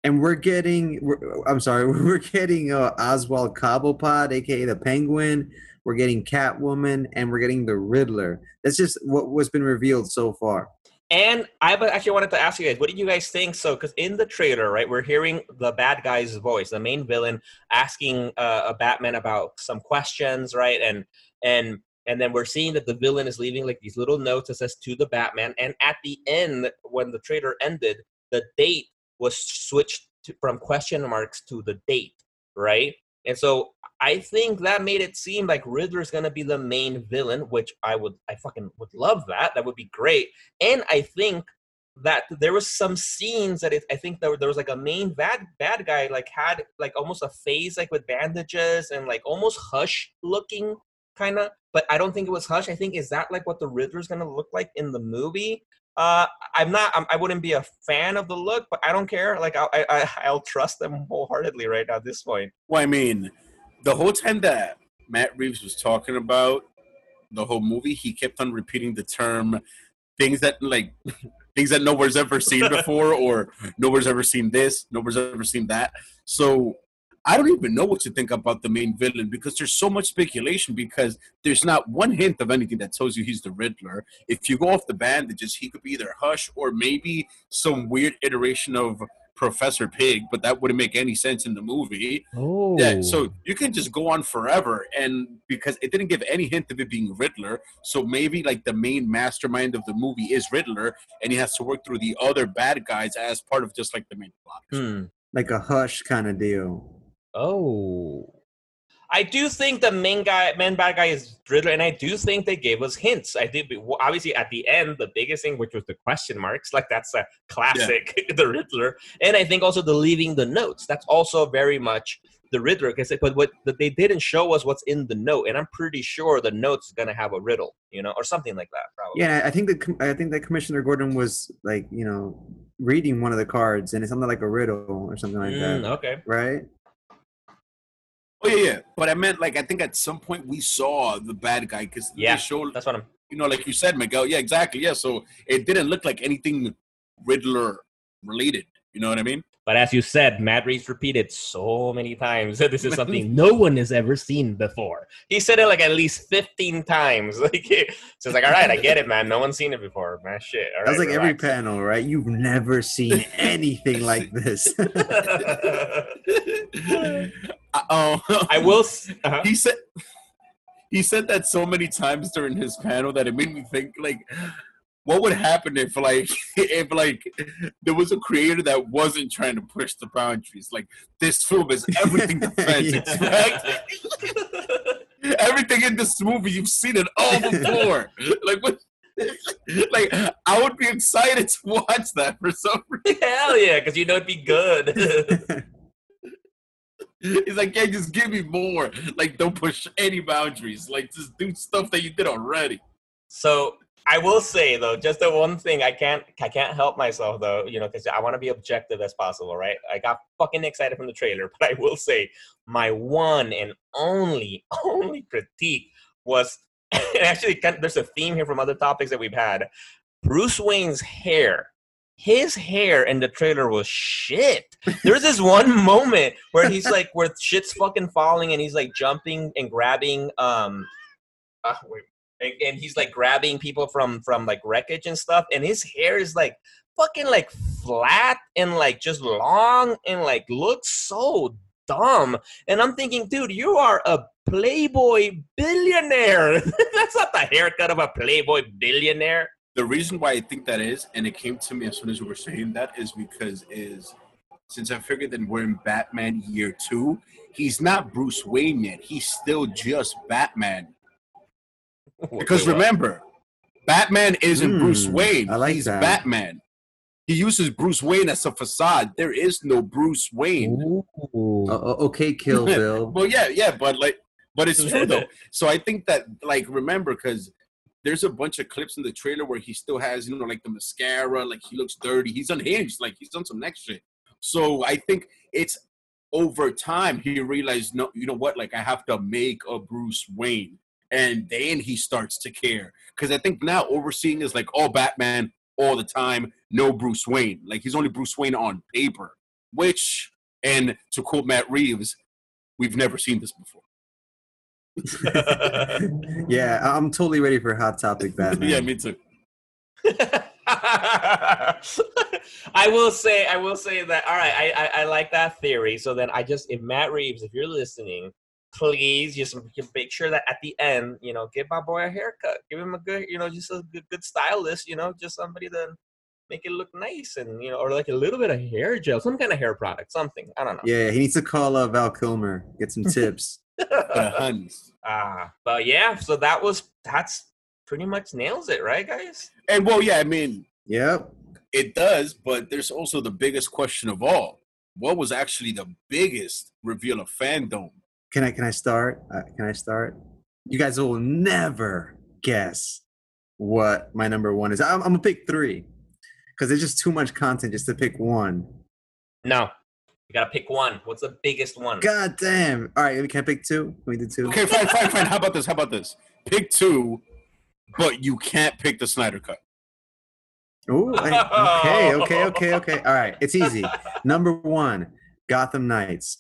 And we're getting, we're, I'm sorry, we're getting uh, Oswald Cobblepot, aka the Penguin. We're getting Catwoman, and we're getting the Riddler. That's just what, what's been revealed so far. And I actually wanted to ask you guys, what did you guys think? So, because in the trailer, right, we're hearing the bad guy's voice, the main villain, asking uh, a Batman about some questions, right, and and and then we're seeing that the villain is leaving like these little notes that says to the Batman, and at the end, when the trailer ended, the date was switched to, from question marks to the date, right? And so I think that made it seem like Riddler's gonna be the main villain, which I would I fucking would love that. That would be great. And I think that there was some scenes that it, I think there, there was like a main bad bad guy like had like almost a face like with bandages and like almost hush looking kind of but I don't think it was hush I think is that like what the Riddler's gonna look like in the movie uh, I'm not. I'm, I would not be a fan of the look, but I don't care. Like I, I, I'll trust them wholeheartedly right now at this point. Well, I mean, the whole time that Matt Reeves was talking about the whole movie, he kept on repeating the term things that like things that nobody's ever seen before, or nobody's ever seen this, nobody's ever seen that. So I don't even know what to think about the main villain because there's so much speculation because there's not one hint of anything that tells you he's the Riddler. If you go off the bandages, he could be either Hush or maybe some weird iteration of Professor Pyg, but that wouldn't make any sense in the movie. Oh. Yeah, so you can just go on forever and because it didn't give any hint of it being Riddler, so maybe like the main mastermind of the movie is Riddler and he has to work through the other bad guys as part of just like the main plot. Hmm. Like a hush kind of deal. Oh. I do think the main guy, main bad guy is Riddler, and I do think they gave us hints. I did obviously at the end, the biggest thing, which was the question marks, like that's a classic, yeah. the Riddler, and I think also the leaving the notes. That's also very much the Riddler. Because but what they didn't show us what's in the note, and I'm pretty sure the note's gonna have a riddle, you know, or something like that. Probably. Yeah, I think that I think that Commissioner Gordon was like, you know, reading one of the cards, and it's something like a riddle or something like mm, that. Okay. Right. Yeah, yeah. But I meant like I think at some point we saw the bad guy because yeah, showed, that's what I'm. You know, like you said, Miguel. Yeah, exactly. Yeah, so it didn't look like anything Riddler related. You know what I mean? But as you said, Matt Reeves repeated so many times that this is something no one has ever seen before. He said it like at least 15 times. Like, so it's like, all right, I get it, man. No one's seen it before, man. Shit. All That's like relax. every panel, right? You've never seen anything like this. oh, I will. Uh-huh. He said he said that so many times during his panel that it made me think like what would happen if like if like there was a creator that wasn't trying to push the boundaries like this film is everything to physics right everything in this movie you've seen it all before like what like I would be excited to watch that for some reason. Hell yeah, because you know it'd be good. He's like, yeah, just give me more. Like, don't push any boundaries. Like, just do stuff that you did already. So I will say though, just the one thing I can't I can't help myself though, you know, because I want to be objective as possible, right? I got fucking excited from the trailer, but I will say my one and only only critique was actually there's a theme here from other topics that we've had. Bruce Wayne's hair his hair in the trailer was shit. There's this one moment where he's like, where shit's fucking falling and he's like jumping and grabbing, um, uh, wait, and, he's like grabbing people from from like wreckage and stuff, and his hair is like fucking like flat and like just long and like looks so dumb. And I'm thinking, dude, you are a playboy billionaire. That's not the haircut of a playboy billionaire the reason why I think that is, and it came to me as soon as we were saying that, is because is since I figured that we're in Batman year two, he's not Bruce Wayne yet. He's still just Batman. Because remember, Batman isn't mm, Bruce Wayne. I like he's that. Batman. He uses Bruce Wayne as a facade. There is no Bruce Wayne. Uh, okay, Kill Bill. well, yeah, yeah, but like, but it's true though. So I think that, like, remember, because there's a bunch of clips in the trailer where he still has, you know, like the mascara, like he looks dirty. He's unhinged, like he's done some next shit. So I think it's over time he realized, no, you know what, like I have to make a Bruce Wayne. And then he starts to care. Because I think now overseeing is like all Batman all the time, no Bruce Wayne. Like he's only Bruce Wayne on paper. Which, and to quote Matt Reeves, we've never seen this before. yeah, I'm totally ready for Hot Topic Batman. yeah, me too. I will say, I will say that. All right, I, I, I like that theory. So then, I just, if Matt Reeves, if you're listening, please just make sure that at the end, you know, give my boy a haircut. Give him a good, you know, just a good, good stylist. You know, just somebody to make it look nice and you know, or like a little bit of hair gel, some kind of hair product, something. I don't know. Yeah, he needs to call uh, Val Kilmer, get some tips. Ah, but yeah, so that was that's pretty much nails it, right, guys? And well, yeah, I mean, yeah, it does. But there's also the biggest question of all: what was actually the biggest reveal of fandom? Can I can I start? Uh, can I start? You guys will never guess what my number one is. I'm, I'm gonna pick three because there's just too much content just to pick one. No, you gotta pick one. What's the biggest one? God damn. All right, we can I pick two? Can we do two? Okay, fine, fine, fine. How about this? How about this? Pick two, but you can't pick the Snyder cut. Ooh, okay, okay, okay, okay. All right, it's easy. Number one, Gotham Knights.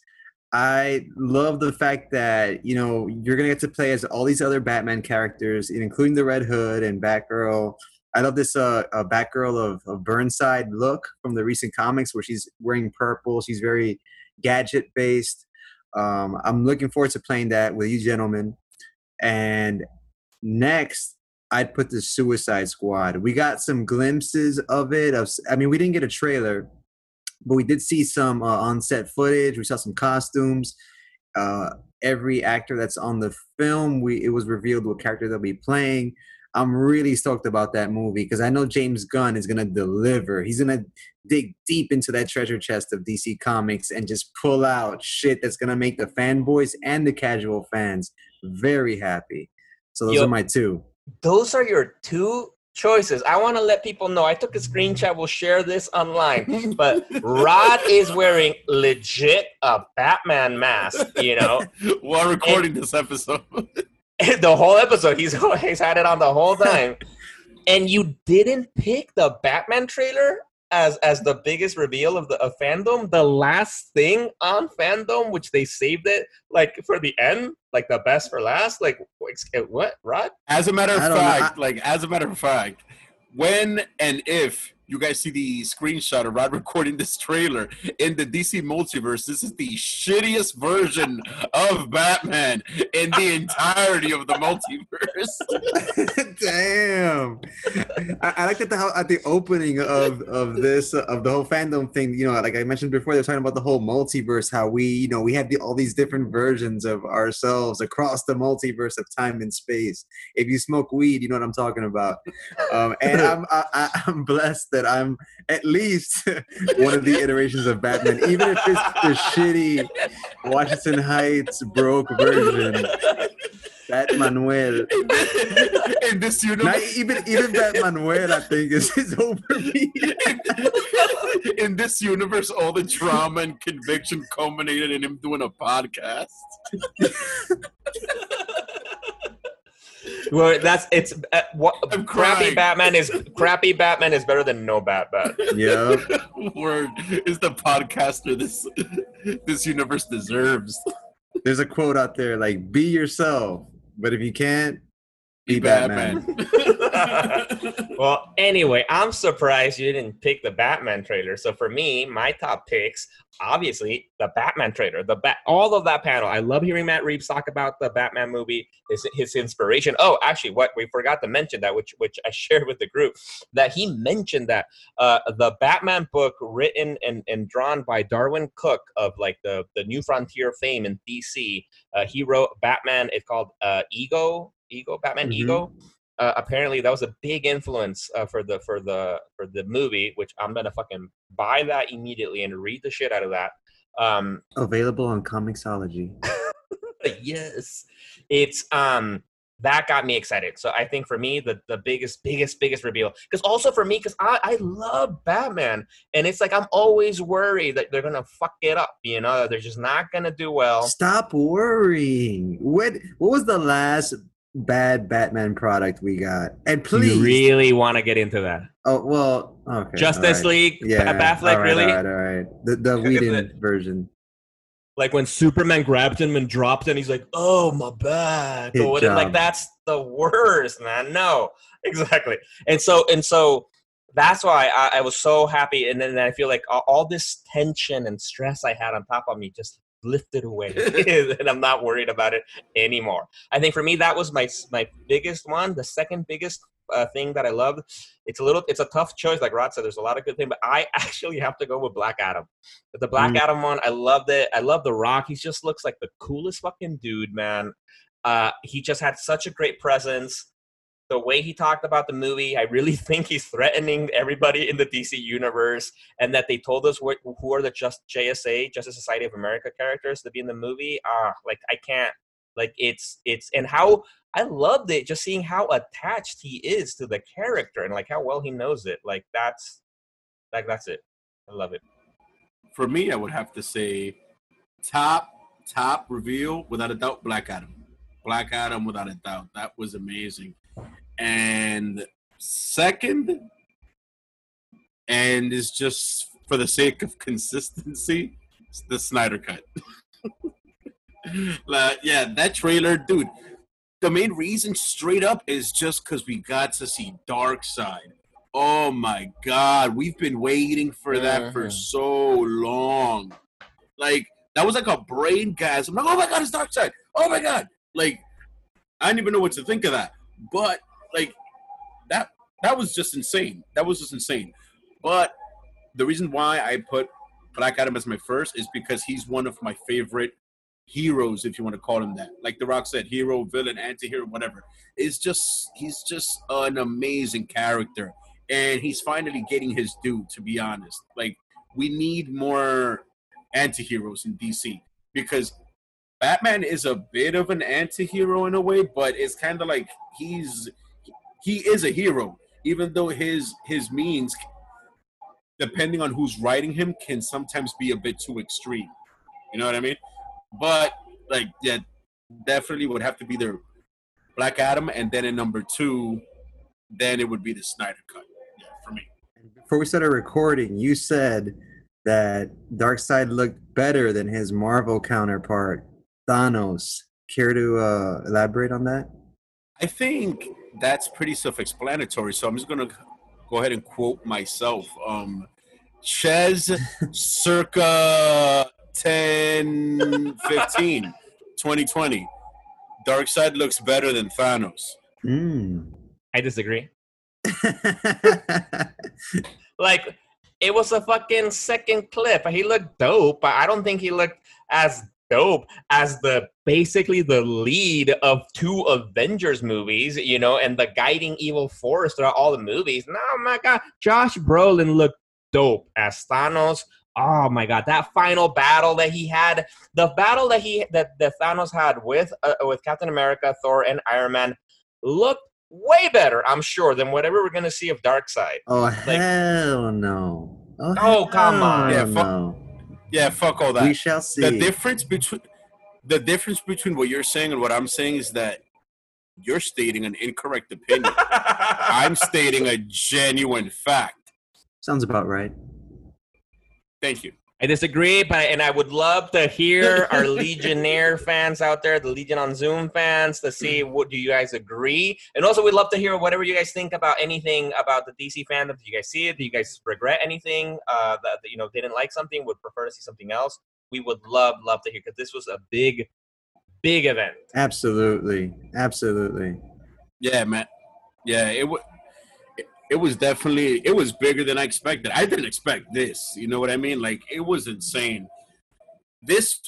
I love the fact that you know you're gonna get to play as all these other Batman characters, including the Red Hood and Batgirl I love this uh, uh Batgirl of, of Burnside look from the recent comics where she's wearing purple. She's very gadget based. Um, I'm looking forward to playing that with you gentlemen. And next, I'd put the Suicide Squad. We got some glimpses of it. Of, I mean, we didn't get a trailer, but we did see some uh, on-set footage. We saw some costumes. Uh, every actor that's on the film, we it was revealed what character they'll be playing. I'm really stoked about that movie because I know James Gunn is gonna deliver. He's gonna dig deep into that treasure chest of DC Comics and just pull out shit that's gonna make the fanboys and the casual fans very happy. So those Yo- are my two. Those are your two choices. I want to let people know. I took a screenshot. We'll share this online. But Rod is wearing legit a Batman mask. You know, While recording this episode. the whole episode. He's he's had it on the whole time. And you didn't pick the Batman trailer as as the biggest reveal of the of fandom. The last thing on fandom, which they saved it like for the end, like the best for last. Like ex- eh, what, Rod? As a matter of I don't know, fact, like as a matter of fact, when and if you guys see the screenshot of Rod recording this trailer in the DC multiverse, this is the shittiest version of Batman in the entirety of the multiverse. Damn. I, I like that the, how at the opening of of this uh, of the whole fandom thing. You know, like I mentioned before, they're talking about the whole multiverse. How we, you know, we have the, all these different versions of ourselves across the multiverse of time and space. If you smoke weed, you know what I'm talking about. Um, and I'm I, I- I'm blessed that I'm at least one of the iterations of Batman, even if it's the shitty Washington Heights broke version. Bat Manuel. in this Not universe, even even that Manuel, I think, is, is over me. in this universe, all the trauma and conviction culminated in him doing a podcast. Where that's it's uh, what I'm crappy crying. Batman is crappy Batman is better than no Batman. Yeah. Word is the podcaster this this universe deserves. There's a quote out there like, be yourself, but if you can't, be Batman. well, anyway, I'm surprised you didn't pick the Batman trailer. So for me, my top picks, obviously, the Batman trailer, the bat, all of that panel. I love hearing Matt Reeves talk about the Batman movie, his his inspiration. Oh, actually, what we forgot to mention that, which which I shared with the group, that he mentioned that uh, the Batman book written and, and drawn by Darwyn Cooke of like the the New Frontier fame in DC. Uh, he wrote Batman. It's called uh, Ego. Ego. Batman Mhm. Ego uh, apparently that was a big influence uh, for the for the for the movie which i'm gonna fucking buy that immediately and read the shit out of that. Um Available on Comixology. yes. It's um that got me excited. So i think for me the the biggest biggest biggest reveal because also for me because I, I love batman and it's like i'm always worried that they're gonna fuck it up you know? They're just not gonna do well. Stop worrying. What what was the last bad Batman product we got? And please, you really want to get into that oh well, okay. justice right. League Yeah, all right, really All right, all right. The the Whedon version. like when Superman grabbed him and dropped him, he's like, "Oh my bad," Hit or. Like that's the worst, man. No, exactly. And so and so that's why I, I was so happy. And then I feel like all this tension and stress I had on top of me just lifted away, and I'm not worried about it anymore. I think for me that was my my biggest one. The second biggest uh, thing that I loved. It's a little, it's a tough choice. Like Rod said, there's a lot of good things, but I actually have to go with Black Adam. The Black Mm. Adam one, I loved it. I love The Rock. He just looks like the coolest fucking dude, man. Uh, he just had such a great presence. The way he talked about the movie, I really think he's threatening everybody in the DC universe, and that they told us who are the just JSA, Justice Society of America characters to be in the movie. Ah, like I can't. Like it's it's and how I loved it just seeing how attached he is to the character and like how well he knows it. Like that's like that's it. I love it. For me, I would have to say top top reveal without a doubt Black Adam. Black Adam without a doubt. That was amazing. And second, and is just for the sake of consistency, it's the Snyder cut. Like, yeah, that trailer, dude. The main reason, straight up, is just because we got to see Darkseid. Oh my God, we've been waiting for that for Mhm. so long. Like that was like a brain gas. I'm like, oh my God, it's Darkseid. Oh my God, like I didn't even know what to think of that. But like that, that was just insane. That was just insane. But the reason why I put Black Adam as my first is because he's one of my favorite heroes, if you want to call him that. Like The Rock said, hero, villain, anti-hero, whatever. It's just he's just an amazing character, and he's finally getting his due. To be honest, like we need more anti-heroes in DC because Batman is a bit of an anti-hero in a way, but it's kind of like he's he is a hero, even though his his means, depending on who's writing him, can sometimes be a bit too extreme. You know what I mean? But like, yeah, definitely would have to be their Black Adam, and then in number two, then it would be the Snyder cut. Yeah, for me. Before we started recording, you said that Darkseid looked better than his Marvel counterpart, Thanos. Care to uh, elaborate on that? I think that's pretty self-explanatory. So I'm just gonna go ahead and quote myself. Um, Ches circa 10, 15, 2020. Darkseid looks better than Thanos. Mm. I disagree. like it was a fucking second clip. He looked dope, but I don't think he looked as dope as the basically the lead of two Avengers movies, you know, and the guiding evil force throughout all the movies. No, my God, Josh Brolin looked dope as Thanos. Oh my God, that final battle that he had, the battle that he that, that Thanos had with uh, with Captain America, Thor, and Iron Man looked way better, I'm sure, than whatever we're gonna see of Darkseid. Oh hell no! Oh, Oh, come on. Yeah, hell fuck- no. Yeah, fuck all that. We shall see. The difference between the difference between what you're saying and what I'm saying is that you're stating an incorrect opinion. I'm stating a genuine fact. Sounds about right. Thank you. I disagree, but and I would love to hear our Legionnaire fans out there, the Legion on Zoom fans, to see what do you guys agree, and also we'd love to hear whatever you guys think about anything about the DC fandom. Do you guys see it? Do you guys regret anything uh, that, that you know didn't like something? Would prefer to see something else? We would love love to hear because this was a big, big event. Absolutely, absolutely. Yeah, man. Yeah, it was. It was definitely it was bigger than I expected. I didn't expect this. You know what I mean? Like it was insane. This,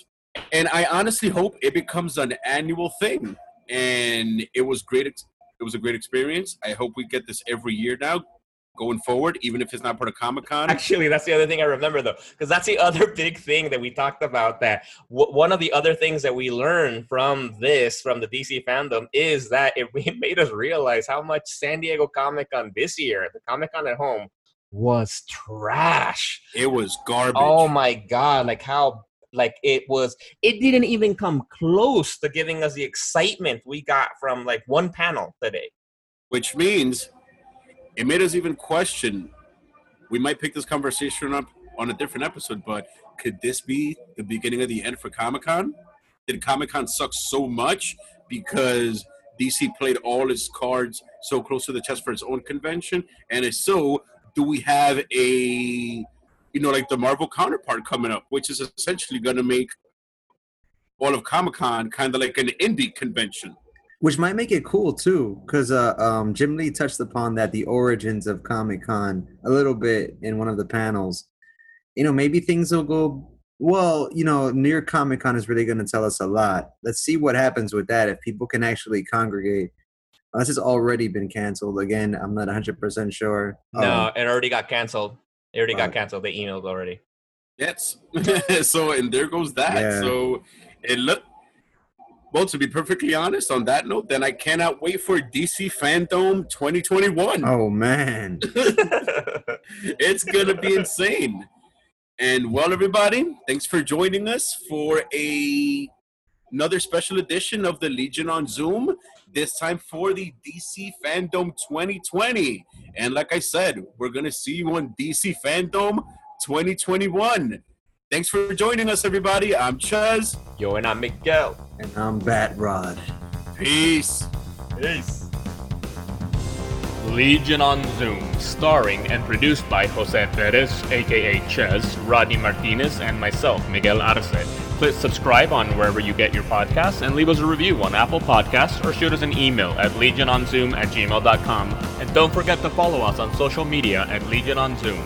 and I honestly hope it becomes an annual thing. And it was great. It was a great experience. I hope we get this every year now, going forward, even if it's not part of Comic Con. Actually, that's the other thing I remember though, because that's the other big thing that we talked about. That w- one of the other things that we learned from this, from the DC fandom, is that it, it made us realize how much San Diego Comic Con this year, the Comic Con at home, was trash. It was garbage. Oh my god! Like how. Like it was, it didn't even come close to giving us the excitement we got from like one panel today. which means it made us even question. We might pick this conversation up on a different episode, but could this be the beginning of the end for Comic Con? Did Comic Con suck so much because DC played all its cards so close to the chest for its own convention? And if so, do we have a, you know, like the Marvel counterpart coming up, which is essentially going to make all of Comic Con kind of like an indie convention? Which might make it cool too, because uh, um, Jim Lee touched upon that the origins of Comic Con a little bit in one of the panels. You know, maybe things will go well. You know, New York Comic Con is really going to tell us a lot. Let's see what happens with that if people can actually congregate. This has already been canceled again. I'm not 100 percent sure. No, Um, it already got canceled. It already got canceled. They emailed already. Yes. so and there goes that. Yeah. So it look well to be perfectly honest on that note, then I cannot wait for DC Fandom 2021. oh man, it's gonna be insane. And well, everybody, thanks for joining us for a another special edition of the Legion on Zoom. This time for the DC Fandom 2020. And like I said, we're gonna see you on DC Fandom 2021. Thanks for joining us, everybody. I'm Ches. Yo, and I'm Miguel. and I'm Bat Rod. Peace. Peace. Legion on Zoom, starring and produced by Jose Perez, aka Ches, Rodney Martinez, and myself, Miguel Arce. Please subscribe on wherever you get your podcasts and leave us a review on Apple Podcasts or shoot us an email at legiononzoom at gmail.com. And don't forget to follow us on social media at Legion on Zoom.